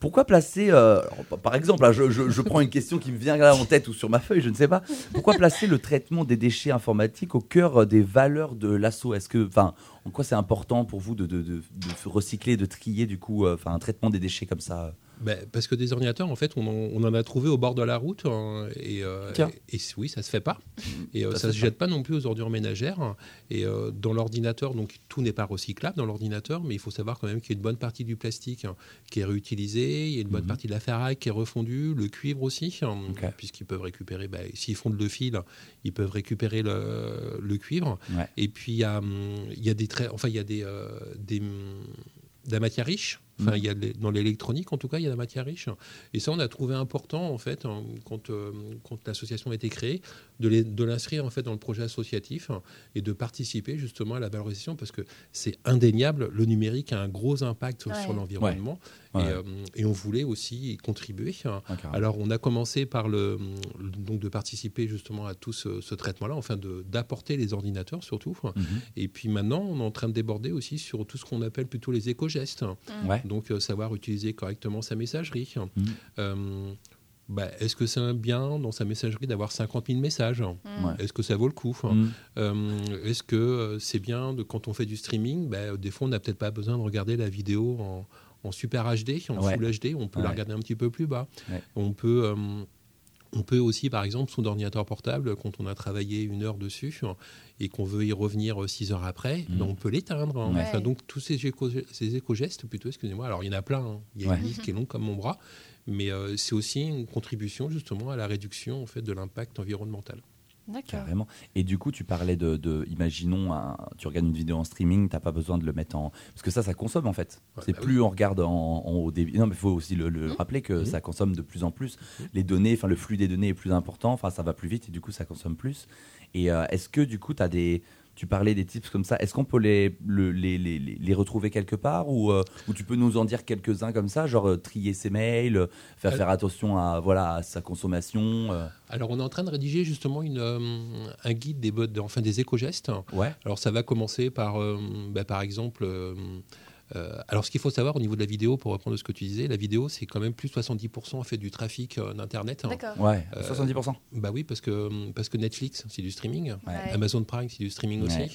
pourquoi placer, euh, par exemple, là, je, je- je prends une question qui me vient là en tête ou sur ma feuille, je ne sais pas. Pourquoi placer le traitement des déchets informatiques au cœur des valeurs de l'assaut? Est-ce que, enfin, en quoi c'est important pour vous de, de- de- de recycler, de trier du coup, euh, enfin, un traitement des déchets comme ça? Ben, parce que des ordinateurs, en fait, on en, on en a trouvé au bord de la route. hein, et, euh, et, et oui, ça se fait pas. Et euh, Ça ça, se jette pas non plus aux ordures ménagères. Et euh, dans l'ordinateur, donc tout n'est pas recyclable dans l'ordinateur, mais il faut savoir quand même qu'il y a une bonne partie du plastique hein, qui est réutilisé, il y a une bonne Mhm. partie de la ferraille qui est refondue, le cuivre aussi, hein, puisqu'ils peuvent récupérer, ben, s'ils fondent le fil, ils peuvent récupérer le, le cuivre. Ouais. Et puis il y a, hum, il y a des traits, enfin il y a des, euh, des hum, de la matière riche. Enfin, Mhm. il y a de dans l'électronique, en tout cas, il y a de la matière riche. Et ça, on a trouvé important, en fait, hein, quand, euh, quand l'association a été créée, de les- de l'inscrire en fait dans le projet associatif et de participer justement à la valorisation, parce que c'est indéniable, le numérique a un gros impact Ouais. sur l'environnement. Ouais. Et, euh, et on voulait aussi y contribuer. Alors, on a commencé par le, donc de participer justement à tout ce, ce traitement-là, enfin de- d'apporter les ordinateurs surtout. Mhm. Et puis maintenant, on est en train de déborder aussi sur tout ce qu'on appelle plutôt les éco-gestes. Ouais. Donc, euh, savoir utiliser correctement sa messagerie. Mhm. Euh, bah, Est-ce que c'est un bien dans sa messagerie d'avoir 50 000 messages? Mm. Ouais. Est-ce que ça vaut le coup? Mhm. Euh, Est-ce que euh, c'est bien de, quand on fait du streaming bah, Des fois, on n'a peut-être pas besoin de regarder la vidéo en, en super HD, en Ouais. full HD. On peut Ouais. la regarder un petit peu plus bas. Ouais. On peut. euh, on peut aussi, par exemple, son ordinateur portable, quand on a travaillé une heure dessus et qu'on veut y revenir six heures après, Mhm. ben, on peut l'éteindre. hein. Ouais. Enfin, donc, tous ces, éco- ces éco-gestes, plutôt, excusez-moi, alors il y en a plein, hein. il y a Ouais. une liste qui est longue comme mon bras, mais euh, c'est aussi une contribution justement à la réduction en fait, de l'impact environnemental. D'accord. Carrément. Et du coup, tu parlais de, de- imaginons, un- tu regardes une vidéo en streaming, t'as pas besoin de le mettre en, parce que ça, ça consomme en fait. Ouais, c'est bah plus on regarde en, en haut débit. Non, mais il faut aussi le, le Mhm. rappeler que Mhm. ça consomme de plus en plus. Mhm. Les données, enfin le flux des données est plus important. Enfin, ça va plus vite et du coup, ça consomme plus. Et euh, est-ce que du coup, tu as des tu parlais des tips comme ça. Est-ce qu'on peut les, le- les, les, les- retrouver quelque part ou, euh, ou tu peux nous en dire quelques-uns comme ça, genre euh, trier ses mails, euh, faire faire attention à voilà à sa consommation. euh. Alors, on est en train de rédiger justement une, un guide des, enfin, des éco-gestes. Ouais. Alors, ça va commencer par, bah, par exemple. Euh, alors, ce qu'il faut savoir au niveau de la vidéo, pour reprendre ce que tu disais, la vidéo, c'est quand même plus de 70% fait du trafic euh, d'Internet. D'accord. Ouais. Euh, 70%. Bah oui, parce que, parce que Netflix, c'est du streaming. Ouais. Amazon Prime, c'est du streaming aussi. Ouais.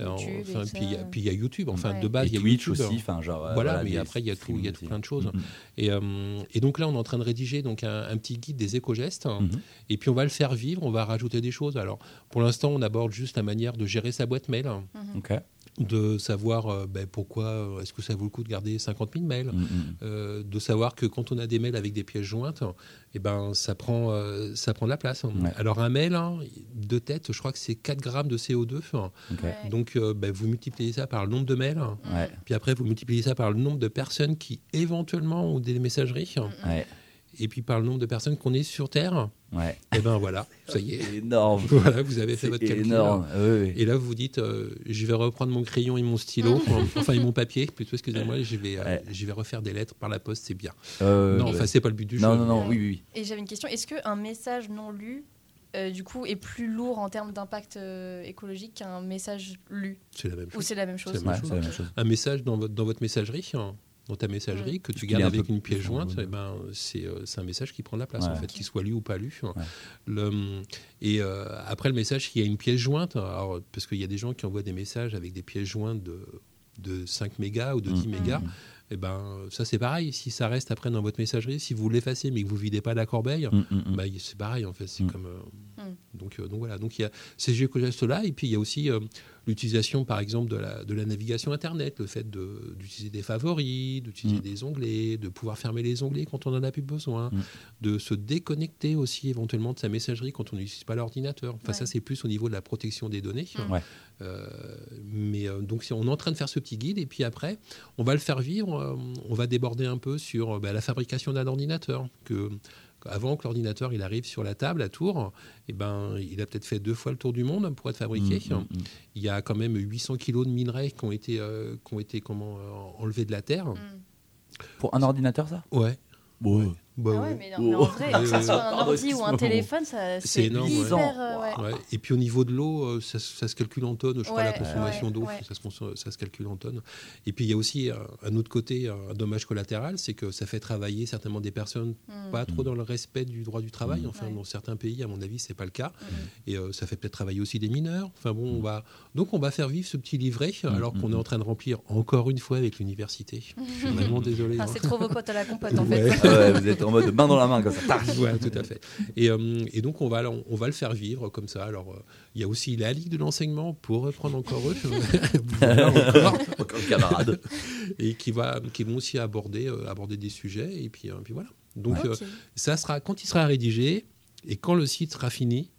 Euh, YouTube enfin, puis il y a- y YouTube. Enfin, Ouais. de base, Et il y a Twitch YouTube. aussi, enfin genre. Voilà, mais après, il y a tout, il y a tout plein de choses. Et, euh, et donc là, on est en train de rédiger donc un, un petit guide des éco-gestes. Mhm. Et puis on va le faire vivre, on va rajouter des choses. Alors pour l'instant, on aborde juste la manière de gérer sa boîte mail. Mhm. Ok. De savoir euh, ben, pourquoi euh, est-ce que ça vaut le coup de garder 50 000 mails, Mm, mm. euh, de savoir que quand on a des mails avec des pièces jointes, eh ben, ça, prend, euh, ça prend de la place. Ouais. Alors un mail, hein, de tête, je crois que c'est 4 grammes de CO2. hein. Ok. Ouais. Donc euh, ben, vous multipliez ça par le nombre de mails, hein. Ouais, puis après vous multipliez ça par le nombre de personnes qui éventuellement ont des messageries, hein. ouais, et puis par le nombre de personnes qu'on est sur Terre. ouais. Et ben voilà, ça y est. C'est énorme. Voilà, vous avez fait C'est votre calcul. énorme. Oui, oui. Et là, vous vous dites, euh, je vais reprendre mon crayon et mon stylo, enfin et mon papier, plutôt, excusez-moi, je vais, euh, Ouais. je vais refaire des lettres par la poste, c'est bien. Euh, non, ouais. enfin, c'est pas le but du non, jeu. non, non, Ouais. oui, oui. Et j'avais une question. Est-ce qu'un message non lu, euh, du coup, est plus lourd en termes d'impact euh, écologique qu'un message lu? C'est la même Ou chose. c'est la même chose? C'est la Ouais, la même chose. Un message dans votre, dans votre messagerie, hein, dans ta messagerie, que tu gardes un avec peu une pièce jointe, eh ben, c'est euh, c'est un message qui prend de la place, Ouais. en fait, qu'il soit lu ou pas lu. Ouais. Le, et euh, après, le message, il y a une pièce jointe, alors, parce qu'il y a des gens qui envoient des messages avec des pièces jointes de, de 5 mégas ou de 10 Mhm. mégas. Et ben, ça c'est pareil. Si ça reste après dans votre messagerie, si vous l'effacez mais que vous videz pas la corbeille, Mm, mm, mm. bah, y- c'est pareil en fait. C'est Mm. comme euh, Mm. Donc euh, donc voilà. Donc il y a ces gestes là et puis il y a aussi euh, l'utilisation par exemple de la de la navigation internet, le fait de- d'utiliser des favoris, d'utiliser Mm. des onglets, de pouvoir fermer les onglets quand on en a plus besoin, Mm. de se déconnecter aussi éventuellement de sa messagerie quand on n'utilise pas l'ordinateur. Enfin Ouais. ça c'est plus au niveau de la protection des données. Mm. Ouais. Euh, mais euh, donc on est en train de faire ce petit guide et puis après on va le faire vivre. euh, on va déborder un peu sur euh, bah, la fabrication d'un ordinateur. Que avant que l'ordinateur il arrive sur la table à Tours, et ben il a peut-être fait deux fois le tour du monde pour être fabriqué. Mm, mm, mm. Il y a quand même 800 kilos de minerais qui ont été euh, qui ont été comment euh, enlevés de la terre. Pour un ordinateur, ça? Ouais. Bon. Bah, Ah ouais, mais, non, mais en vrai, que ce soit un Pardon, ordi ou un téléphone, ça, C'est énorme, hyper. ouais. euh, ouais. Et puis au niveau de l'eau, euh, ça, ça se calcule en tonnes. Je crois la Ouais, consommation ouais, d'eau, ouais. ça, se, conso- ça se calcule en tonnes. Et puis il y a aussi un, un autre côté, un dommage collatéral, c'est que ça fait travailler certainement des personnes Mm. pas trop dans le respect du droit du travail. Mm. Enfin, Ouais. dans certains pays, à mon avis, c'est pas le cas. Et euh, ça fait peut-être travailler aussi des mineurs. Enfin bon, on va donc on va faire vivre ce petit livret alors qu'on est en train de remplir encore une fois avec l'université. Je suis vraiment désolé. Ah, hein. c'est trop vos potes à la compote en fait. Ah vous êtes en mode main dans la main comme ça. Tac. Ouais, tout à fait. Et, euh, et donc, on va, on va le faire vivre comme ça. Alors, euh, il y a aussi la Ligue de l'enseignement, pour reprendre encore eux, encore. Encore camarade. et qui, va, qui vont aussi aborder, euh, aborder des sujets. Et puis, euh, puis voilà. Donc, euh, ça sera, quand il sera rédigé et quand le site sera fini,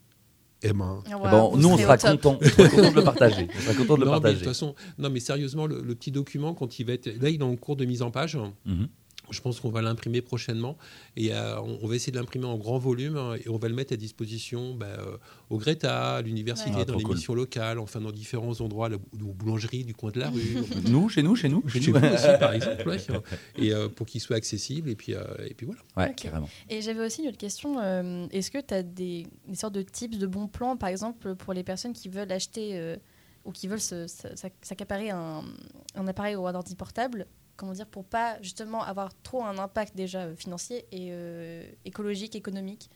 eh ben, Eh voilà, ben, vous nous, on sera contents. On sera contents de le partager. On sera contents de le non, mais de partager. toute façon, non, mais sérieusement, le, le petit document, quand il va être. Là, il est en cours de mise en page. Mhm. Je pense qu'on va l'imprimer prochainement et euh, on on va essayer de l'imprimer en grand volume hein, et on va le mettre à disposition bah, euh, au Greta, à l'université, Ouais. Ah, dans trop les cool. missions locales, enfin dans différents endroits, la aux boulangeries du coin de la rue. Nous, chez nous, chez nous, chez Chez nous. vous aussi, par exemple, ouais. et euh, pour qu'il soit accessible et puis, euh, et puis voilà. Ouais, carrément. Et j'avais aussi une autre question. euh, Est-ce que tu as des, des sortes de tips, de bons plans, par exemple, pour les personnes qui veulent acheter euh, ou qui veulent s'accaparer un, un appareil ou un ordi portable Comment dire Pour pas justement avoir trop un impact déjà euh, financier et euh, écologique, économique.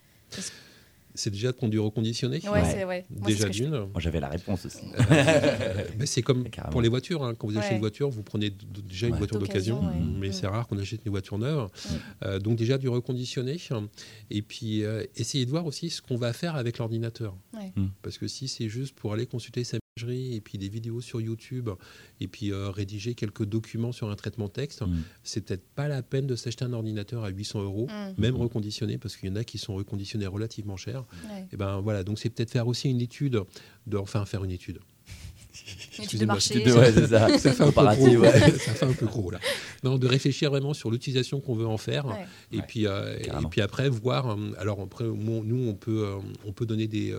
C'est déjà de. Ouais, Ouais. c'est ce Déjà d'une. Moi, j'avais la réponse aussi. Euh, ben, c'est comme Carrément. pour les voitures. hein. Quand vous achetez Ouais. une voiture, vous prenez déjà une voiture d'occasion, mais Mm. c'est rare qu'on achète une voiture neuve. Euh, donc déjà du reconditionné. Et puis euh, essayer de voir aussi ce qu'on va faire avec l'ordinateur. Ouais. Mm. Parce que si c'est juste pour aller consulter sa et puis des vidéos sur YouTube et puis euh, rédiger quelques documents sur un traitement texte, Mm. c'est peut-être pas la peine de s'acheter un ordinateur à 800 euros. Mm. Même reconditionné, parce qu'il y en a qui sont reconditionnés relativement cher. Ouais. Et ben voilà, donc c'est peut-être faire aussi une étude, de, enfin faire une étude. De Excusez-moi, marché. Ouais, c'est ça. Ça fait un peu gros. ouais. ça fait un peu gros là. Non, de réfléchir vraiment sur l'utilisation qu'on veut en faire. Ouais. Et, Ouais, puis, euh, et puis après, voir. euh, Alors, après, nous, on peut, euh, on peut donner des.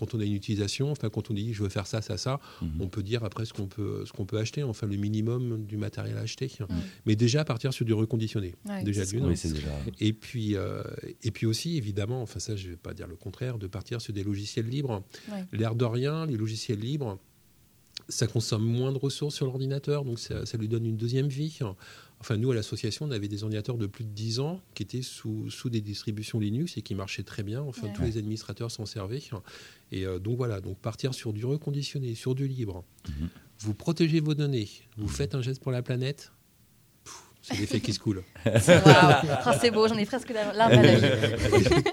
Quand on a une utilisation, enfin, quand on dit je veux faire ça, ça, ça, Mhm. on peut dire après ce qu'on peut, ce qu'on peut acheter, enfin, le minimum du matériel à acheter. Mais déjà, partir sur du reconditionné. Ouais, déjà c'est d'une. Oui, c'est déjà. Et puis, euh, et puis aussi, évidemment, enfin ça, je ne vais pas dire le contraire, de partir sur des logiciels libres. Ouais. L'air de rien, les logiciels libres, ça consomme moins de ressources sur l'ordinateur, donc ça, ça lui donne une deuxième vie. Enfin, nous, à l'association, on avait des ordinateurs de plus de 10 ans qui étaient sous, sous des distributions Linux et qui marchaient très bien. Enfin, Ouais. tous les administrateurs s'en servaient. Et euh, donc voilà, donc partir sur du reconditionné, sur du libre. Mhm. Vous protégez vos données, vous faites un geste pour la planète. C'est l'effet qui se coule. Oh, c'est beau, j'en ai presque la larme à l'œil.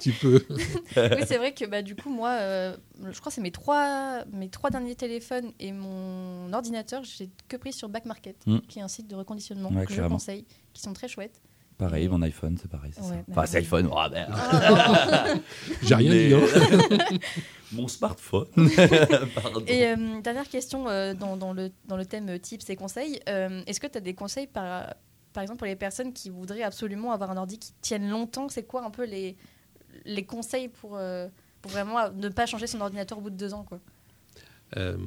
tu peux. Oui, c'est vrai que bah, du coup, moi, euh, je crois que c'est mes trois, mes trois derniers téléphones et mon ordinateur, j'ai que pris sur Back Market, Mm. qui est un site de reconditionnement Ouais, que je conseille, qui sont très chouettes. Pareil, mon iPhone, c'est pareil. ça. Bah Enfin, c'est iPhone. oh, ben, J'ai rien mais- dit. hein. mon smartphone. Pardon. Et euh, dernière question euh, dans, dans le, dans le thème euh, tips et conseils. euh, Est-ce que tu as des conseils par, par exemple pour les personnes qui voudraient absolument avoir un ordi qui tienne longtemps C'est quoi un peu les, les conseils pour, euh, pour vraiment ne pas changer son ordinateur au bout de deux ans quoi? Euh,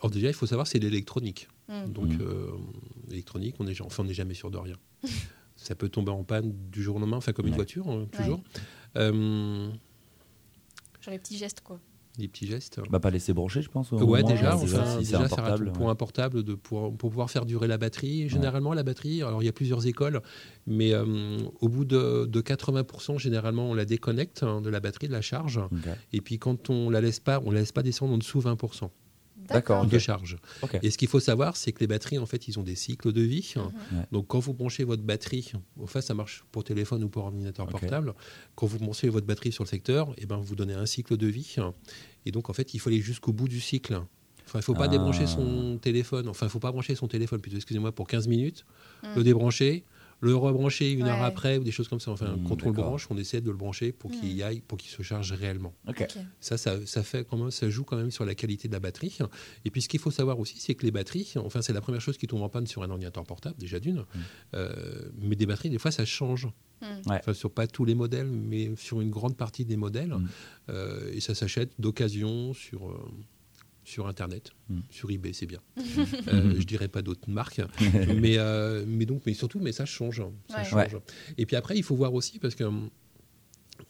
alors déjà, il faut savoir c'est l'électronique. Mm. Donc, Mm. euh, l'électronique, on est, enfin, on n'est jamais sûr de rien. Ça peut tomber en panne du jour au lendemain, enfin comme une Ouais. voiture, hein, toujours. Euh, Genre les petits gestes quoi. des petits gestes. Bah, pas laisser brancher, je pense. au Ouais, déjà, si enfin, déjà un faire un ouais. un portable de, pour, pour pouvoir faire durer la batterie. Généralement, la batterie, alors il y a plusieurs écoles, mais euh, au bout de, de 80%, généralement, on la déconnecte hein, de la batterie, de la charge. Et puis quand on la laisse pas, on la laisse pas descendre en dessous 20% D'accord, de charge. Ok. Et ce qu'il faut savoir, c'est que les batteries, en fait, ils ont des cycles de vie. Mhm. Ouais. Donc, quand vous branchez votre batterie, enfin, ça marche pour téléphone ou pour ordinateur portable. Quand vous branchez votre batterie sur le secteur, et ben, vous donnez un cycle de vie. Et donc, en fait, il faut aller jusqu'au bout du cycle. Enfin, il ne faut pas Ah. débrancher son téléphone. Enfin, il ne faut pas brancher son téléphone, plutôt, excusez-moi, pour 15 minutes, Mm. le débrancher, le rebrancher une heure après, ou des choses comme ça. Enfin, Mm, quand on le branche, on essaie de le brancher pour qu'il y aille, pour qu'il se charge réellement. Ok. Ok. Ça, ça, ça fait quand même, ça joue quand même sur la qualité de la batterie. Et puis, ce qu'il faut savoir aussi, c'est que les batteries, enfin, c'est la première chose qui tombe en panne sur un ordinateur portable, déjà d'une. Euh, mais des batteries, des fois, ça change. Mm. Ouais. Enfin, sur pas tous les modèles, mais sur une grande partie des modèles. Mm. Euh, et ça s'achète d'occasion sur. euh, sur Internet, Mm. sur eBay, c'est bien. euh, je dirais pas d'autres marques, mais, euh, mais donc, mais surtout, mais ça change, ça Ouais. change. Et puis après, il faut voir aussi parce que hum,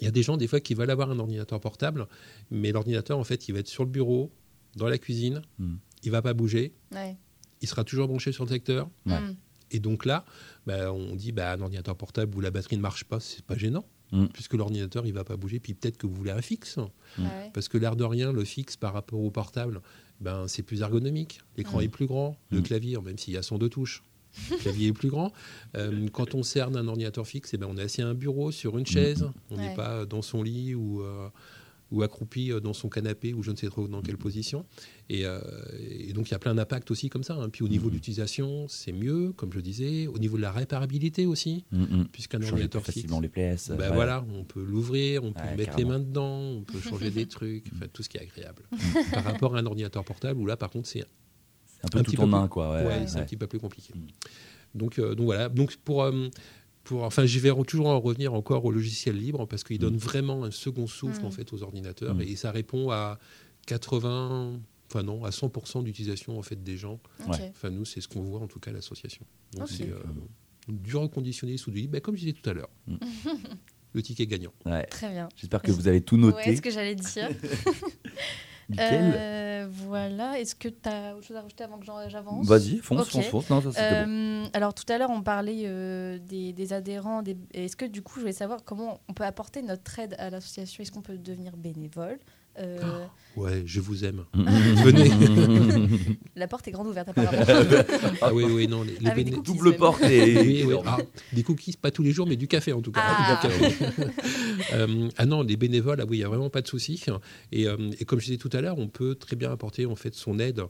il y a des gens des fois qui veulent avoir un ordinateur portable, mais l'ordinateur en fait, il va être sur le bureau, dans la cuisine, Mm. il va pas bouger, Ouais. il sera toujours branché sur le secteur. Ouais. Mm. Et donc là, bah, on dit bah, un ordinateur portable où la batterie ne marche pas, c'est pas gênant, Mm. puisque l'ordinateur il va pas bouger. Puis peut-être que vous voulez un fixe, Mm. Parce que l'air de rien, le fixe par rapport au portable, ben c'est plus ergonomique. L'écran Mm. est plus grand, le clavier, même s'il y a 102 touches. Le clavier est plus grand. Euh, quand on cerne un ordinateur fixe, eh ben, on est assis à un bureau sur une chaise. On n'est Ouais. pas dans son lit ou, euh, ou accroupi euh, dans son canapé ou je ne sais trop dans quelle position. Et, euh, et donc il y a plein d'impacts aussi comme ça. hein. Puis au niveau de l'utilisation, c'est mieux, comme je disais. Au niveau de la réparabilité aussi, Mm, mm. puisqu'un ordinateur fixe, facilement les pièces. ben ouais. voilà, on peut l'ouvrir, on peut Ouais, mettre carrément. les mains dedans, on peut changer des trucs, enfin tout ce qui est agréable. Par rapport à un ordinateur portable où là par contre c'est un peu un tout petit en plus- quoi. Ouais, ouais, ouais. c'est un petit peu plus compliqué. Donc, euh, donc voilà, donc pour, euh, pour enfin je vais toujours en revenir encore au logiciel libre parce qu'il donne vraiment un second souffle Mm. en fait aux ordinateurs Mm. et ça répond à 80 enfin non, à 100% d'utilisation en fait des gens. Enfin nous c'est ce qu'on voit en tout cas à l'association. Donc Ok. c'est euh, du reconditionné sous du libre, ben, comme je disais tout à l'heure. Mm. Le ticket gagnant. Ouais. Très bien. J'espère que vous avez tout Ouais, noté. ce que j'allais dire. Euh, voilà. Est-ce que tu as autre chose à rajouter avant que j'avance Vas-y, fonce, Ok. fonce, fonce. Non, ça bon. Euh, alors tout à l'heure, on parlait euh, des, des adhérents. Des... Est-ce que du coup, je voulais savoir comment on peut apporter notre aide à l'association? Est-ce qu'on peut devenir bénévole? Euh, Ouais, je vous aime. Venez. La porte est grande ouverte apparemment. Ah oui, oui, non, les, les Avec des béné- cookies Double même. porte et. Oui, oui. Ah, des cookies, pas tous les jours, mais du café en tout cas. Ah. Du café. Euh, ah non, les bénévoles, ah oui, il n'y a vraiment pas de souci. Et, euh, et comme je disais tout à l'heure, on peut très bien apporter en fait son aide euh,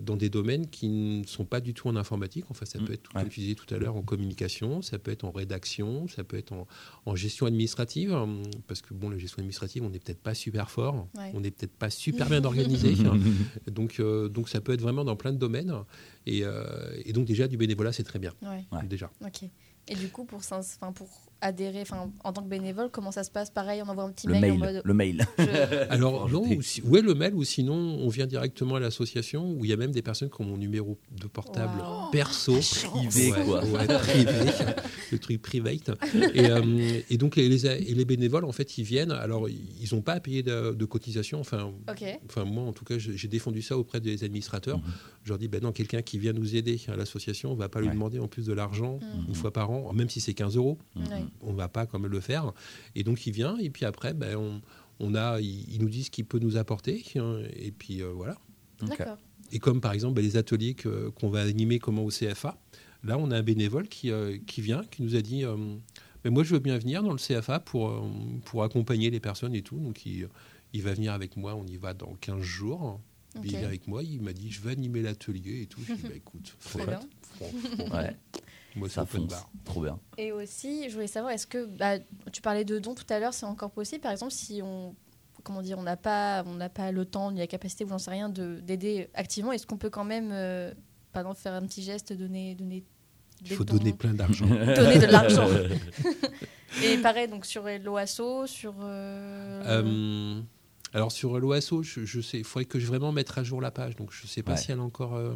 dans des domaines qui ne sont pas du tout en informatique. Enfin, ça Mm, peut être, ouais. comme disais tout à l'heure, en communication, ça peut être en rédaction, ça peut être en, en gestion administrative, hum, parce que bon, la gestion administrative, on n'est peut-être pas super fort, Ouais. on n'est peut-être pas super bien organisé. donc, euh, donc ça peut être vraiment dans plein de domaines. Et, euh, et donc déjà, du bénévolat, c'est très bien. Ouais, Ouais. Déjà. ok. Et du coup, pour adhérer enfin, en tant que bénévole, comment ça se passe Pareil, on envoie un petit Le mail, en mail. mode. Le mail. je- Alors, non, ou si- ouais, le mail, ou sinon, on vient directement à l'association, où il y a même des personnes qui ont mon numéro de portable Waouh. perso. Privé, Ouais, quoi. ouais, privé, le truc private. Et, euh, et donc, les, les- et les bénévoles, en fait, ils viennent. Alors, ils n'ont pas à payer de, de cotisation. Enfin, enfin, moi, en tout cas, j'ai défendu ça auprès des administrateurs. Mhm. Je leur dis, ben non, quelqu'un qui vient nous aider à l'association, on ne va pas lui demander en plus de l'argent Mhm. une fois par an, même si c'est 15 euros Ouais. On va pas quand même le faire. Et donc il vient, et puis après, ben, on, on a, il, il nous dit ce qu'il peut nous apporter, hein, et puis euh, voilà. D'accord. Et comme par exemple ben, les ateliers que- qu'on va animer comment au CFA, Là, on a un bénévole qui, euh, qui vient, qui nous a dit euh, Mais Moi, je veux bien venir dans le CFA pour, euh, pour accompagner les personnes et tout. Donc, il, il va venir avec moi. On y va dans 15 jours. Il vient avec moi. Il m'a dit Je vais animer l'atelier et tout. Je lui ai dit Bah, Écoute, Ouais, moi, c'est ça fonce. Trop bien. Et aussi, je voulais savoir, est-ce que bah, tu parlais de dons tout à l'heure, c'est encore possible, par exemple, si on comment dire, on n'a pas, on n'a pas le temps ni la capacité ou j'en sais rien de d'aider activement, est-ce qu'on peut quand même, euh, par exemple, faire un petit geste, donner, donner Il faut donner plein d'argent. donner de l'argent. Et pareil, donc sur l'OASO, sur. euh, Euh, alors sur l'OASO, je, je sais, il faudrait que je vraiment mettre à jour la page. Donc je sais pas Ouais. si elle est encore. euh,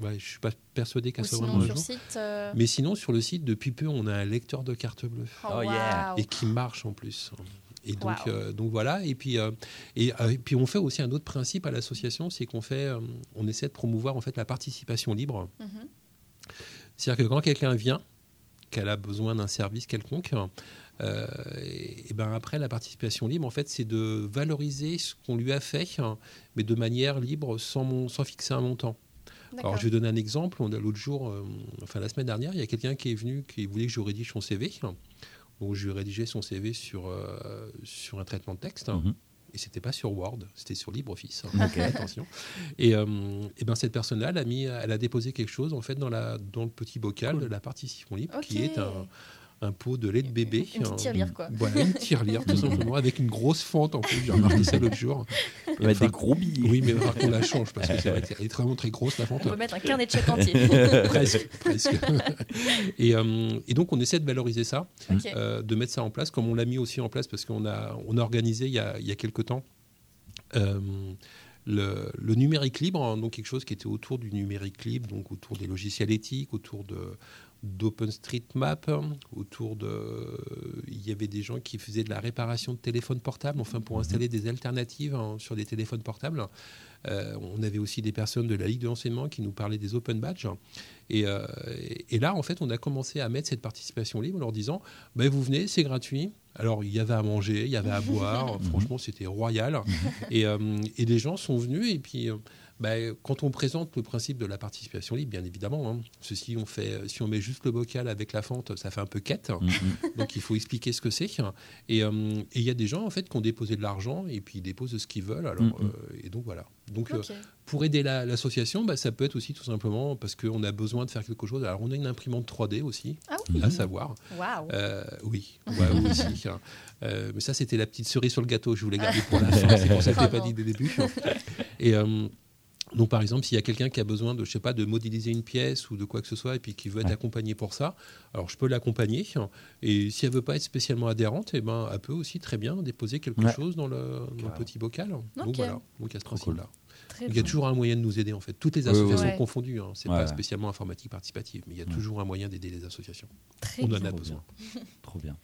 ouais, je suis pas persuadé qu'elle soit sinon vraiment à sur jour. site. euh, Mais sinon sur le site, depuis peu, on a un lecteur de carte bleue oh, Oh, yeah. et qui marche en plus. Et donc, Wow. euh, donc voilà. Et puis, euh, et, euh, et puis on fait aussi un autre principe à l'association, c'est qu'on fait, euh, on essaie de promouvoir en fait la participation libre. Mhm. C'est-à-dire que quand quelqu'un vient, qu'elle a besoin d'un service quelconque, euh, et, et ben après la participation libre, en fait, c'est de valoriser ce qu'on lui a fait, hein, mais de manière libre, sans, mon- sans fixer un montant. Alors je vais donner un exemple. On a l'autre jour, euh, enfin la semaine dernière, il y a quelqu'un qui est venu qui voulait que je rédige son CV. Donc je lui ai rédigé son CV sur, euh, sur un traitement de texte. Mhm. Et c'était pas sur Word, c'était sur LibreOffice. Ok. Attention. Et, euh, et ben cette personne-là, elle a, mis, elle a déposé quelque chose en fait dans, la, dans le petit bocal de la participation libre, qui est un, un pot de lait de bébé. Une petite tirelire, quoi. Voilà, une tirelire, tout simplement, avec une grosse fente en plus. J'ai remarqué ça l'autre jour. On peut mettre Enfin, des gros billets. Oui, mais il qu'on la change parce que c'est vrai qu'elle est vraiment très grosse la fente. On peut mettre un carnet de chèques entier. presque, presque. et, euh, et donc on essaie de valoriser ça, euh, de mettre ça en place, comme on l'a mis aussi en place parce qu'on a, on a organisé il y a, il y a quelques temps euh, le, le numérique libre, hein, donc quelque chose qui était autour du numérique libre, donc autour des logiciels éthiques, autour de d'OpenStreetMap, hein, autour de... Il y avait des gens qui faisaient de la réparation de téléphones portables, enfin pour installer des alternatives hein, sur des téléphones portables. Euh, on avait aussi des personnes de la Ligue de l'enseignement qui nous parlaient des open badges. Et, euh, et là, en fait, on a commencé à mettre cette participation libre en leur disant ben, Vous venez, c'est gratuit. Alors, il y avait à manger, il y avait à boire. Franchement, c'était royal. Et, euh, et les gens sont venus. Et puis, ben, quand on présente le principe de la participation libre, bien évidemment, hein, ceci, on fait, si on met juste le bocal avec la fente, ça fait un peu quête. Mhm. Donc, il faut expliquer ce que c'est. Et euh, et il y a des gens, en fait, qui ont déposé de l'argent et puis ils déposent ce qu'ils veulent. Alors, Mhm. euh, et donc, voilà. Donc, euh, pour aider la- l'association, bah, ça peut être aussi tout simplement parce qu'on a besoin de faire quelque chose. Alors, on a une imprimante 3D aussi, Ah oui. à savoir. Waouh. Euh, oui, ouais, aussi. hein. Euh, mais ça, c'était la petite cerise sur le gâteau. Je voulais garder pour la fin. C'est pour ça que je l'ai pas dit dès le début. Et euh, donc, par exemple, s'il y a quelqu'un qui a besoin de, je sais pas, de modéliser une pièce ou de quoi que ce soit, et puis qui veut être Ouais. accompagné pour ça, alors je peux l'accompagner. Et si elle veut pas être spécialement adhérente, eh ben, elle peut aussi très bien déposer quelque Ouais. chose dans le, dans le Carrément. petit bocal. Ok. Donc voilà. Donc il y a ce principe-là. Très Il y a bien. toujours un moyen de nous aider en fait. Toutes les associations. Ouais. confondues, hein. c'est Ouais, pas spécialement informatique participative, mais il y a Ouais. toujours un moyen d'aider les associations. Très On bien. en a Trop besoin. Trop bien.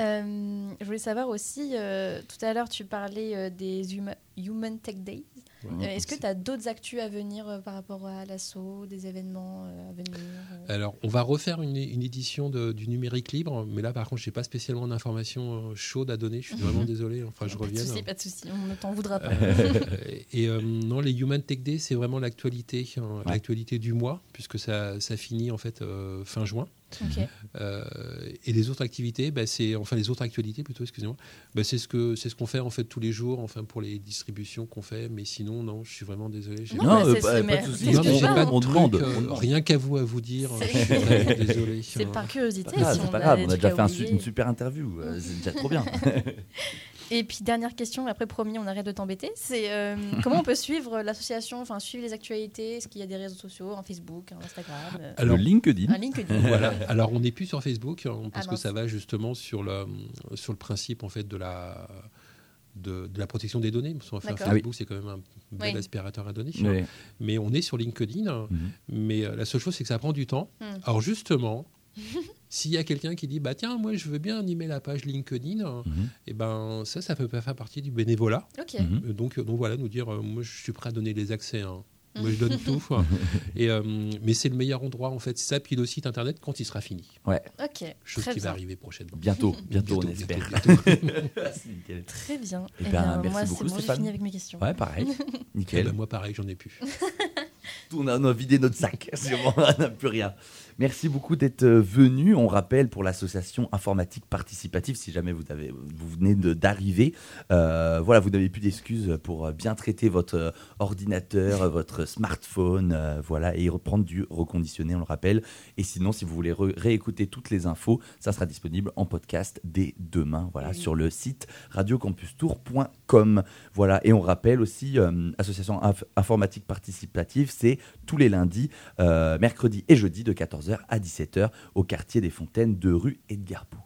Euh, je voulais savoir aussi, euh, tout à l'heure, tu parlais euh, des Huma- Human Tech Days. Euh, Est-ce que tu as d'autres actus à venir euh, par rapport à l'assaut, des événements euh, à venir euh? Alors, on va refaire une, une édition de- du numérique libre, mais là, par contre, je n'ai pas spécialement d'informations euh, chaudes à donner. Je suis vraiment désolé. Enfin, je Pas de reviens. souci, pas de souci, on ne t'en voudra pas. et euh, non, les Human Tech Day, c'est vraiment l'actualité, hein, Ouais. l'actualité du mois, puisque ça, ça finit en fait euh, fin juin. Euh, et les autres activités, bah, c'est enfin les autres actualités plutôt, excusez-moi, bah, c'est ce que c'est ce qu'on fait en fait tous les jours, enfin pour les distributions qu'on fait. Mais sinon, non, je suis vraiment désolé. j'ai Non, mais euh, pas, pas de souci. mais Non, mais j'ai excuse-moi, pas de on truc, demande, euh, on demande. rien qu'à vous à vous dire. C'est- Je suis vraiment désolé. C'est par curiosité. Pas si c'est on pas a grave, on a déjà fait un oublier. su- une super interview. euh, C'est déjà trop bien. Et puis dernière question, après promis, on arrête de t'embêter. C'est euh, comment on peut suivre l'association, enfin suivre les actualités? Est-ce qu'il y a des réseaux sociaux, un Facebook, un Instagram, euh, Alors, le LinkedIn. un LinkedIn voilà. Alors, on n'est plus sur Facebook hein, parce Ah, que mince. ça va justement sur le sur le principe en fait de la de, de la protection des données. Parce D'accord. Facebook, c'est quand même un bel Oui. aspirateur à données. Oui. Mais on est sur LinkedIn. Mhm. Mais euh, la seule chose, c'est que ça prend du temps. Hmm. Alors justement, s'il y a quelqu'un qui dit, bah tiens, moi je veux bien animer la page LinkedIn, Mhm. et ben ça, ça peut pas faire partie du bénévolat. Mhm. Euh, Donc, euh, donc voilà, nous dire, euh, moi je suis prêt à donner les accès. hein. Moi je donne tout. Et, euh, mais c'est le meilleur endroit en fait. Ça, puis le site internet quand il sera fini. Ok. Chose Très qui va bien. arriver prochainement. Bientôt, bientôt, on Bientôt, espère. bientôt, C'est. Très bien. Eh Eh ben, bien, merci moi, c'est beaucoup, bon, j'ai Stéphane. fini avec mes questions. Ouais, pareil. Et Nickel. ben, moi pareil, j'en ai plus. On, a, on a vidé notre sac. Bon, on n'a plus rien. Merci beaucoup d'être euh, venu. On rappelle pour l'association informatique participative, si jamais vous, avez, vous venez d'arriver, euh, voilà, vous n'avez plus d'excuses pour euh, bien traiter votre ordinateur, votre smartphone, euh, voilà, et reprendre du reconditionné, on le rappelle. Et sinon, si vous voulez réécouter toutes les infos, ça sera disponible en podcast dès demain, voilà, sur le site radiocampustour.com. Voilà, et on rappelle aussi, euh, association Inf- informatique participative, c'est tous les lundis, euh, mercredi et jeudi de 14h à 17h au quartier des Fontaines de rue Edgar Poux.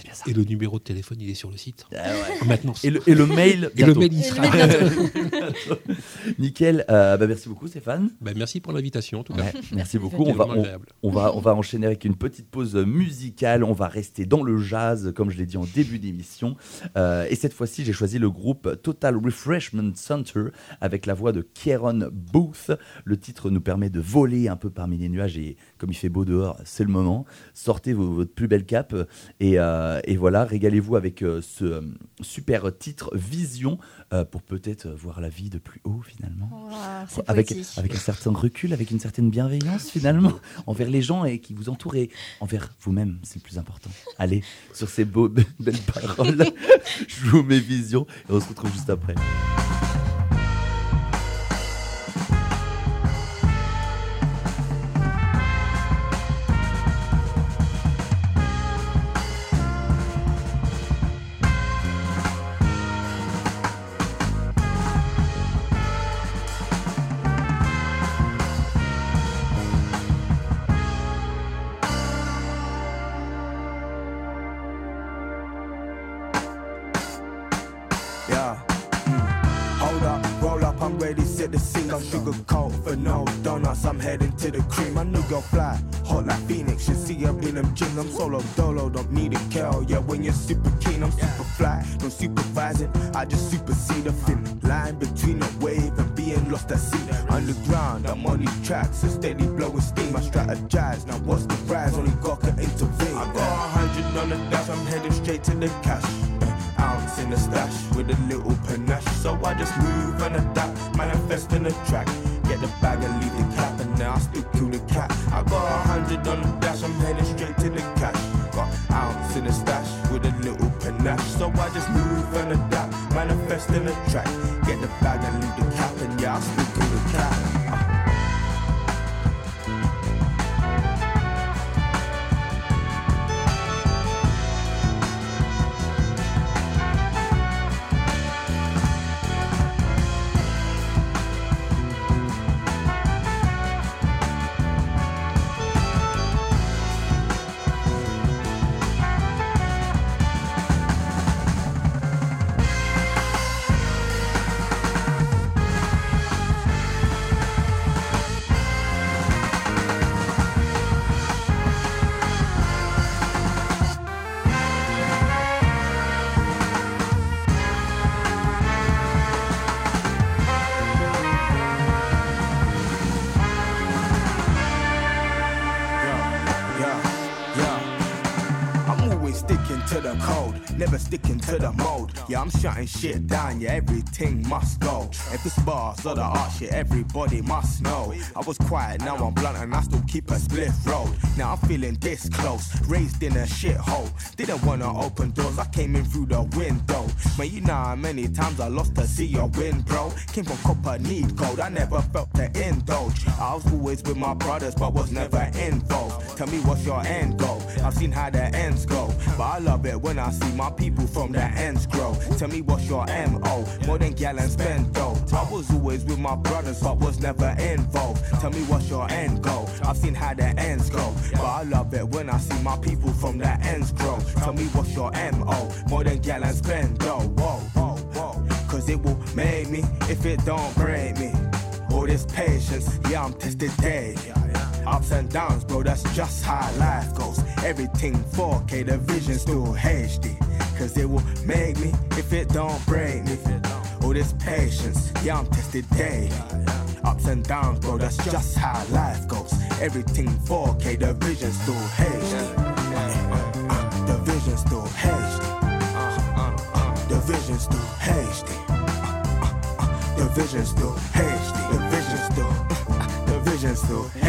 C'est bien ça. Et le numéro de téléphone, il est sur le site. Ah ouais. Maintenant. Et le, et le mail, Et le bientôt. mail, il sera. Nickel. Euh, bah, merci beaucoup, Stéphane. Bah, merci pour l'invitation, en tout cas. Ouais, merci beaucoup. C'était On va, vraiment on, agréable. on va, on va enchaîner avec une petite pause musicale. On va rester dans le jazz, comme je l'ai dit en début d'émission. Euh, et cette fois-ci, j'ai choisi le groupe Total Refreshment Center avec la voix de Kieron Booth. Le titre nous permet de voler un peu parmi les nuages et comme il fait beau dehors, c'est le moment. Sortez vos- votre plus belle cape et, euh, et voilà, régalez-vous avec euh, ce euh, super titre Vision euh, pour peut-être voir la vie de plus haut finalement C'est avec, avec un certain recul, avec une certaine bienveillance finalement envers les gens et qui vous entourent et envers vous-même, c'est le plus important. Allez, sur ces beaux, be- belles paroles, je vous mets vision et on se retrouve juste après. Yeah. Mm. Hold up, roll up, I'm ready, set the scene. I'm sugar for no donuts, I'm heading to the cream. My new girl fly, hot like Phoenix. You see her in them jeans. I'm solo dolo, don't need a cow. Yeah, when you're super keen, I'm super fly. No supervising, I just supersede a thin line between a wave and being lost at sea. Underground, I'm on these tracks, so steady blowing steam. I strategize, now what's the prize? Only God can intervene. I got a hundred on the dash, I'm heading straight to the cash in the stash with a little panache. So I just move and adapt, manifest in the track. Get the bag and leave the cap, and now I still kill the cat. I got a hundred on the dash, I'm heading straight to the cash. Got ounce in the stash with a little panache. So I just move and adapt, manifest in the track. Get the bag and leave the cap, and yeah, I still kill the cat. I'm shutting shit down, yeah, everything must go. If it's bars or the art shit, everybody must know. I was quiet, now I'm blunt and I still keep a split road. Now I'm feeling this close, raised in a shithole. Didn't wanna open doors, I came in through the window. Man, you know how many times I lost to see your win, bro. Came from copper, need gold, I never felt the indulge. I was always with my brothers, but was never involved. Tell me what's your end goal? I've seen how the ends go, but I love it when I see my people from the ends grow. Tell me what's your MO? More than gal and spend dough. I was always with my brothers, but was never involved. Tell me what's your end goal? I've seen how the ends go, but I love it when I see my people from the ends grow. Tell me what's your MO? More than gal and spend dough. Whoa, whoa, whoa. Cause it will make me if it don't break me. All this patience, yeah, I'm tested daily. Ups and downs, bro, that's just how life goes. Everything 4K, the vision still HD. Cause it will make me if it don't break me. All this patience, yeah, I'm tested daily. Ups and downs, bro, that's just how life goes. Everything 4K, the vision still HD. Uh, The vision still HD. The vision still HD. The vision still HD. The vision still. The vision still HD.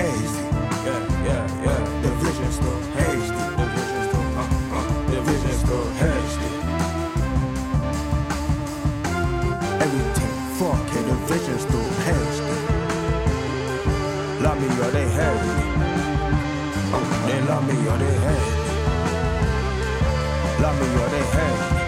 yeah, yeah, yeah. The vision still hasty. Vision still hasty. Love me or they hate me. They love me or they me. Love me or they hate me.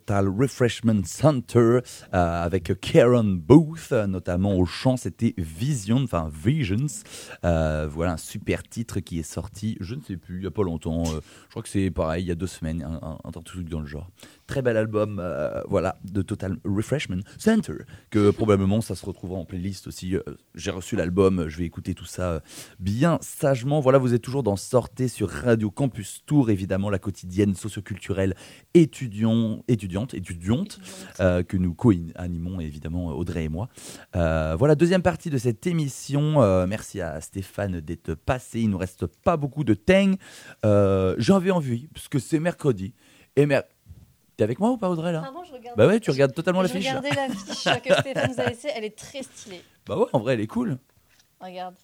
Total Refreshment Center euh, avec Karen Booth, euh, notamment au chant, c'était Vision, enfin Visions. Euh, voilà un super titre qui est sorti, je ne sais plus, il n'y a pas longtemps. je crois que c'est pareil, il y a deux semaines, un, un, un truc dans le genre. Très bel album, euh, voilà, de Total Refreshment Center, que probablement ça se retrouvera en playlist aussi. Euh, J'ai reçu l'album, je vais écouter tout ça euh, bien sagement. Voilà, vous êtes toujours dans Sortez sur Radio Campus Tour, évidemment, la quotidienne socioculturelle étudiant, étudiante, étudiante, euh, que nous co-animons évidemment Audrey et moi. Euh, voilà, deuxième partie de cette émission. Euh, merci à Stéphane d'être passé. Il nous reste pas beaucoup de temps. Euh, J'avais envie, parce que c'est mercredi. Et mer... T'es avec moi ou pas Audrey là? Pardon, je regarde. Bah ouais, tu regardes totalement je l'affiche. là. regardais l'affiche que Stéphane nous a laissée, elle est très stylée. Bah ouais, en vrai, elle est cool. Regarde.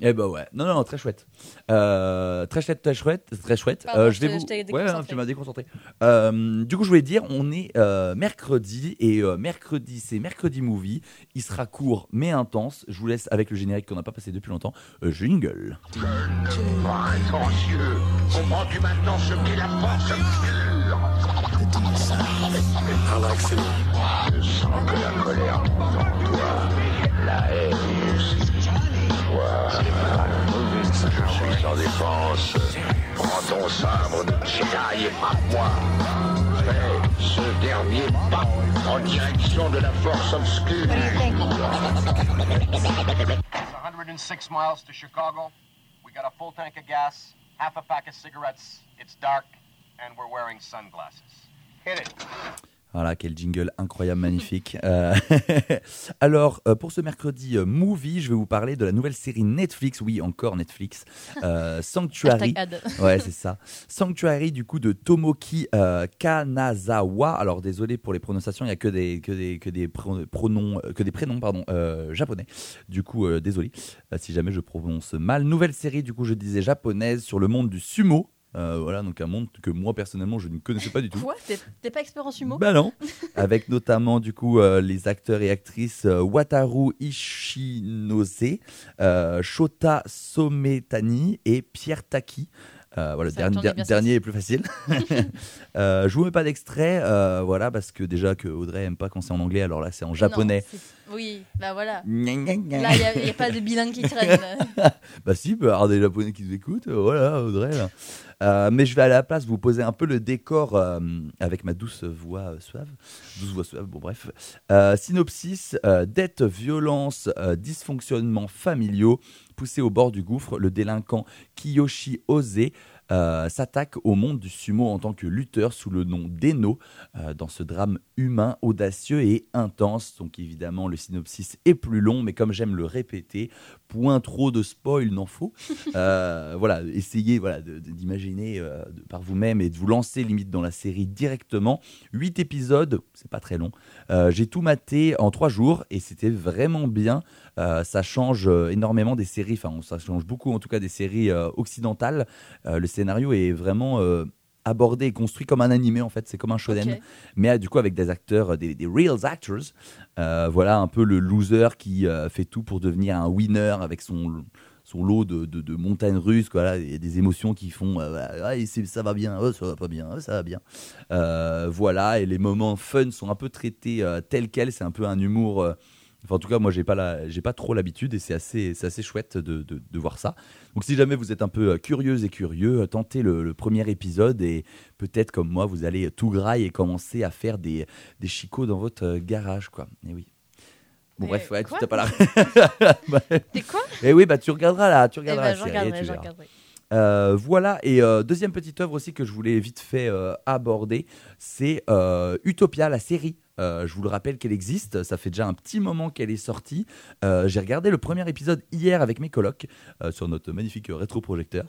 Eh bah ouais, non, non, non, très chouette. Euh, très chouette, très chouette, très chouette. Pardon, Euh, je vais t'ai- vous... je Ouais, déconcentré. hein, tu m'as déconcentré. Euh, du coup, je voulais dire, on est euh, mercredi et euh, mercredi, c'est mercredi movie. Il sera court mais intense. Je vous laisse avec le générique qu'on n'a pas passé depuis longtemps. Euh, jingle. Comprends-tu maintenant ce qu'est la force obscure Je sens que la colère en toi, la haine suis sans défense. Prends ton sabre de et frappe-moi. Fais ce dernier pas en direction de la force obscure. 106 miles to Chicago. We got a full tank of gas, half a pack of cigarettes. It's dark, and we're wearing sunglasses. Hit it. Voilà, quel jingle incroyable, magnifique. Euh, Alors, euh, pour ce mercredi euh, movie, je vais vous parler de la nouvelle série Netflix. Oui, encore Netflix. Euh, Sanctuary. Ouais, c'est ça. Sanctuary, du coup, de Tomoki euh, Kanazawa. Alors, désolé pour les prononciations, il n'y a que des, que des, que des pro- pronoms, que des prénoms pardon, japonais. Du coup, désolé si jamais je prononce mal. Nouvelle série, du coup, je disais japonaise sur le monde du sumo. Euh, voilà, donc un monde que moi, personnellement, je ne connaissais pas du tout. Quoi T'es pas expert en sumo? Bah non. Avec notamment du coup euh, les acteurs et actrices euh, Wataru Ishinose, Shota Sometani et Pierre Taki. Euh, voilà, dernier, dernier est plus facile. euh, je vous mets pas d'extrait, euh, voilà, parce que déjà que Audrey aime pas quand c'est en anglais, alors là c'est en japonais. Non, oui, bah voilà. Gna, gna, gna. Là, il n'y a, pas de bilingue qui traîne. Bah si, il peut y avoir des japonais qui nous écoutent, voilà, Audrey. là. Euh, mais je vais à la place vous poser un peu le décor euh, avec ma douce voix euh, suave. Douce voix suave, bon bref. Synopsis, dette, violence, dysfonctionnements familiaux. Poussé au bord du gouffre, le délinquant Kiyoshi Ose euh, s'attaque au monde du sumo en tant que lutteur sous le nom d'Eno euh, dans ce drame humain, audacieux et intense. Donc évidemment, le synopsis est plus long, mais comme j'aime le répéter, point trop de spoil n'en faut. Euh, voilà, essayez voilà, d'imaginer par vous-même et de vous lancer limite dans la série directement. Huit épisodes, c'est pas très long. J'ai tout maté en trois jours et c'était vraiment bien. Euh, ça change euh, énormément des séries, enfin ça change beaucoup en tout cas des séries euh, occidentales. Le scénario est vraiment abordé et construit comme un animé en fait, c'est comme un shonen mais du coup avec des acteurs, des, des real actors. Euh, voilà un peu le loser qui euh, fait tout pour devenir un winner avec son, son lot de, de, de montagnes russes. quoi. Voilà, a des émotions qui font euh, ah, et c'est- ça va bien, oh, ça va pas bien, oh, ça va bien. Voilà, et les moments fun sont un peu traités tels quels. C'est un peu un humour. Enfin, en tout cas, moi, j'ai pas la, j'ai pas trop l'habitude et c'est assez, c'est assez chouette de, de, de voir ça. Donc, si jamais vous êtes un peu euh, curieuse et curieux, euh, tentez le, le premier épisode et peut-être comme moi, vous allez tout graille et commencer à faire des, des chicots dans votre euh, garage, quoi. Et oui. Bon, Mais bref, ouais, tu t'as pas la. T'es quoi et oui, bah tu regarderas là, tu Eh regarderas ben, la je série. Euh, voilà, et euh, deuxième petite œuvre aussi que je voulais vite fait euh, aborder, c'est Utopia, la série Euh, je vous le rappelle qu'elle existe. Ça fait déjà un petit moment qu'elle est sortie. Euh, J'ai regardé le premier épisode hier avec mes colocs euh, sur notre magnifique rétroprojecteur.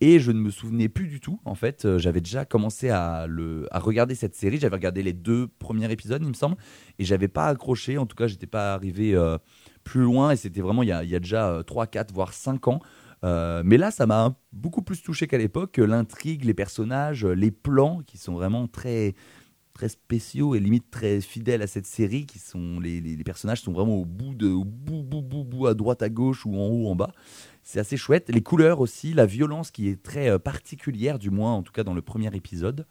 Et je ne me souvenais plus du tout. En fait, j'avais déjà commencé à, le, à regarder cette série. J'avais regardé les deux premiers épisodes, il me semble. Et j'avais pas accroché. En tout cas, j'étais pas arrivé plus loin. Et c'était vraiment il y a, il y a déjà euh, 3, 4, voire 5 ans. Euh, mais là, ça m'a beaucoup plus touché qu'à l'époque. L'intrigue, les personnages, les plans qui sont vraiment très très spéciaux et limite très fidèles à cette série qui sont les, les- personnages sont vraiment au bout de au bout bout bout bout à droite à gauche ou en haut en bas. C'est assez chouette. Les couleurs aussi la violence qui est très euh, particulière du moins en tout cas dans le premier épisode.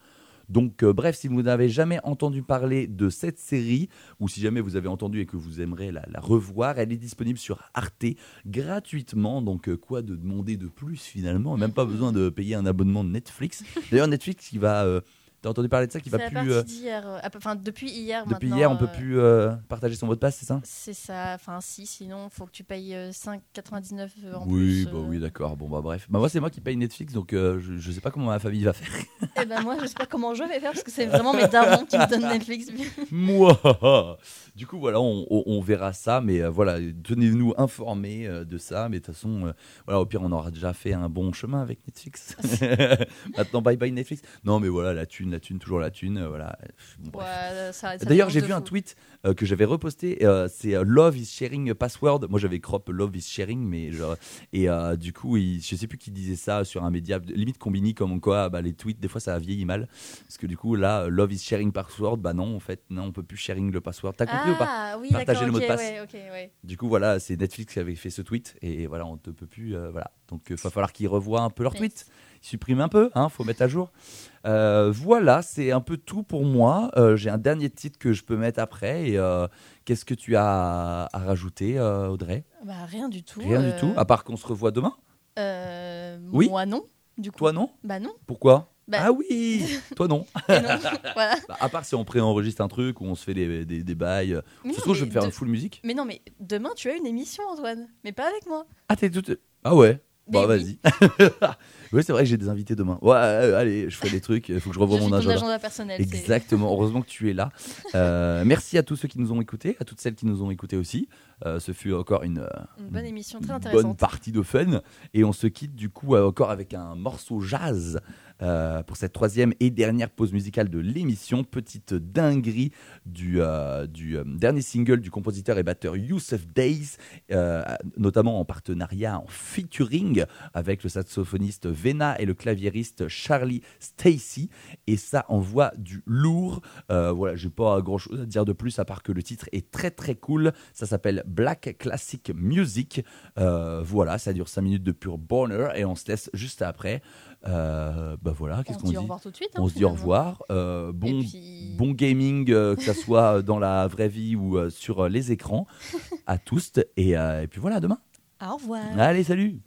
Donc euh, bref si vous n'avez jamais entendu parler de cette série ou si jamais vous avez entendu et que vous aimerez la, la revoir elle est disponible sur Arte gratuitement. Donc euh, quoi de demander de plus finalement? Même pas besoin de payer un abonnement de Netflix. D'ailleurs Netflix qui va T'as entendu parler de ça qui va plus. euh, euh, Enfin, depuis hier. depuis hier, on peut euh, plus euh, partager son mot de passe, c'est ça? C'est ça. Enfin, si, sinon, faut que tu payes euh, 5,99 en Oui, plus. bah oui, d'accord. Bon, bah bref. Bah moi, c'est moi qui paye Netflix, donc euh, je, je sais pas comment ma famille va faire. Eh ben moi, je sais pas comment je vais faire parce que c'est vraiment mes darons qui me donnent Netflix. Moi Du coup, voilà, on, on- on verra ça, mais voilà, tenez-nous informés de ça. Mais de toute façon, voilà, au pire, on aura déjà fait un bon chemin avec Netflix. Maintenant, bye bye Netflix. Non, mais voilà, la thune, la thune, toujours la thune. euh, voilà. Bon, bref. Ouais, ça- ça D'ailleurs, j'ai vu un tweet euh, que j'avais reposté. euh, c'est euh, Love is sharing a password. Moi, j'avais crop Love is sharing, mais genre, et euh, du coup, il, je sais plus qui disait ça sur un média, limite combini comme quoi bah, les tweets des fois ça vieillit mal, parce que du coup là, euh, Love is sharing password, bah non, en fait, non, on peut plus sharing le password. T'as compris ou pas? Ah oui, Partager d'accord. le mot de ok, passe. ouais, ok, ouais. Du coup, voilà, c'est Netflix qui avait fait ce tweet, et voilà, on ne peut plus, euh, voilà. Donc, il va falloir qu'ils revoient un peu leur Yes. tweet. Ils suppriment un peu, hein, faut mettre à jour. Euh, voilà, c'est un peu tout pour moi. Euh, J'ai un dernier titre que je peux mettre après. Et euh, qu'est-ce que tu as à, rajouter, Audrey? Bah rien du tout. Rien du tout, à part qu'on se revoit demain? euh, Oui. Moi non. Du coup. Toi non? Bah non. Pourquoi? Bah- Ah oui Toi non non. voilà. Bah, À part si on préenregistre un truc ou on se fait des, des, des bails. Mais se trouve, je vais me faire de- une full musique. Mais non, mais demain tu as une émission, Antoine, mais pas avec moi. Ah, t'es tout. Ah ouais Mais Bah oui. vas-y. oui, c'est vrai que j'ai des invités demain. Ouais, euh, allez, je ferai des trucs. Il faut que je revoie je mon agenda. agenda personnel. c'est- Exactement, heureusement que tu es là. Euh, merci à tous ceux qui nous ont écoutés, à toutes celles qui nous ont écoutés aussi. Euh, ce fut encore une, Une bonne émission, très une intéressante. bonne partie de fun. Et on se quitte du coup encore avec un morceau jazz euh, pour cette troisième et dernière pause musicale de l'émission. Petite dinguerie du, euh, euh, dernier single du compositeur et batteur Youssef Days, notamment en partenariat, en featuring avec le saxophoniste Vena et le claviériste Charlie Stacy. Et ça envoie du lourd. Voilà, j'ai pas grand chose à dire de plus à part que le titre est très très cool. Ça s'appelle Black Classic Music. Voilà, ça dure 5 minutes de pur bonheur et on se laisse juste après. Euh, bah voilà, On qu'est-ce se qu'on dit dit au revoir tout de suite. hein, On se dit au revoir. Euh, bon, puis- bon gaming, euh, que ça soit dans la vraie vie ou euh, sur les écrans, à tous. Et, et puis voilà, à demain. Au revoir. Allez, salut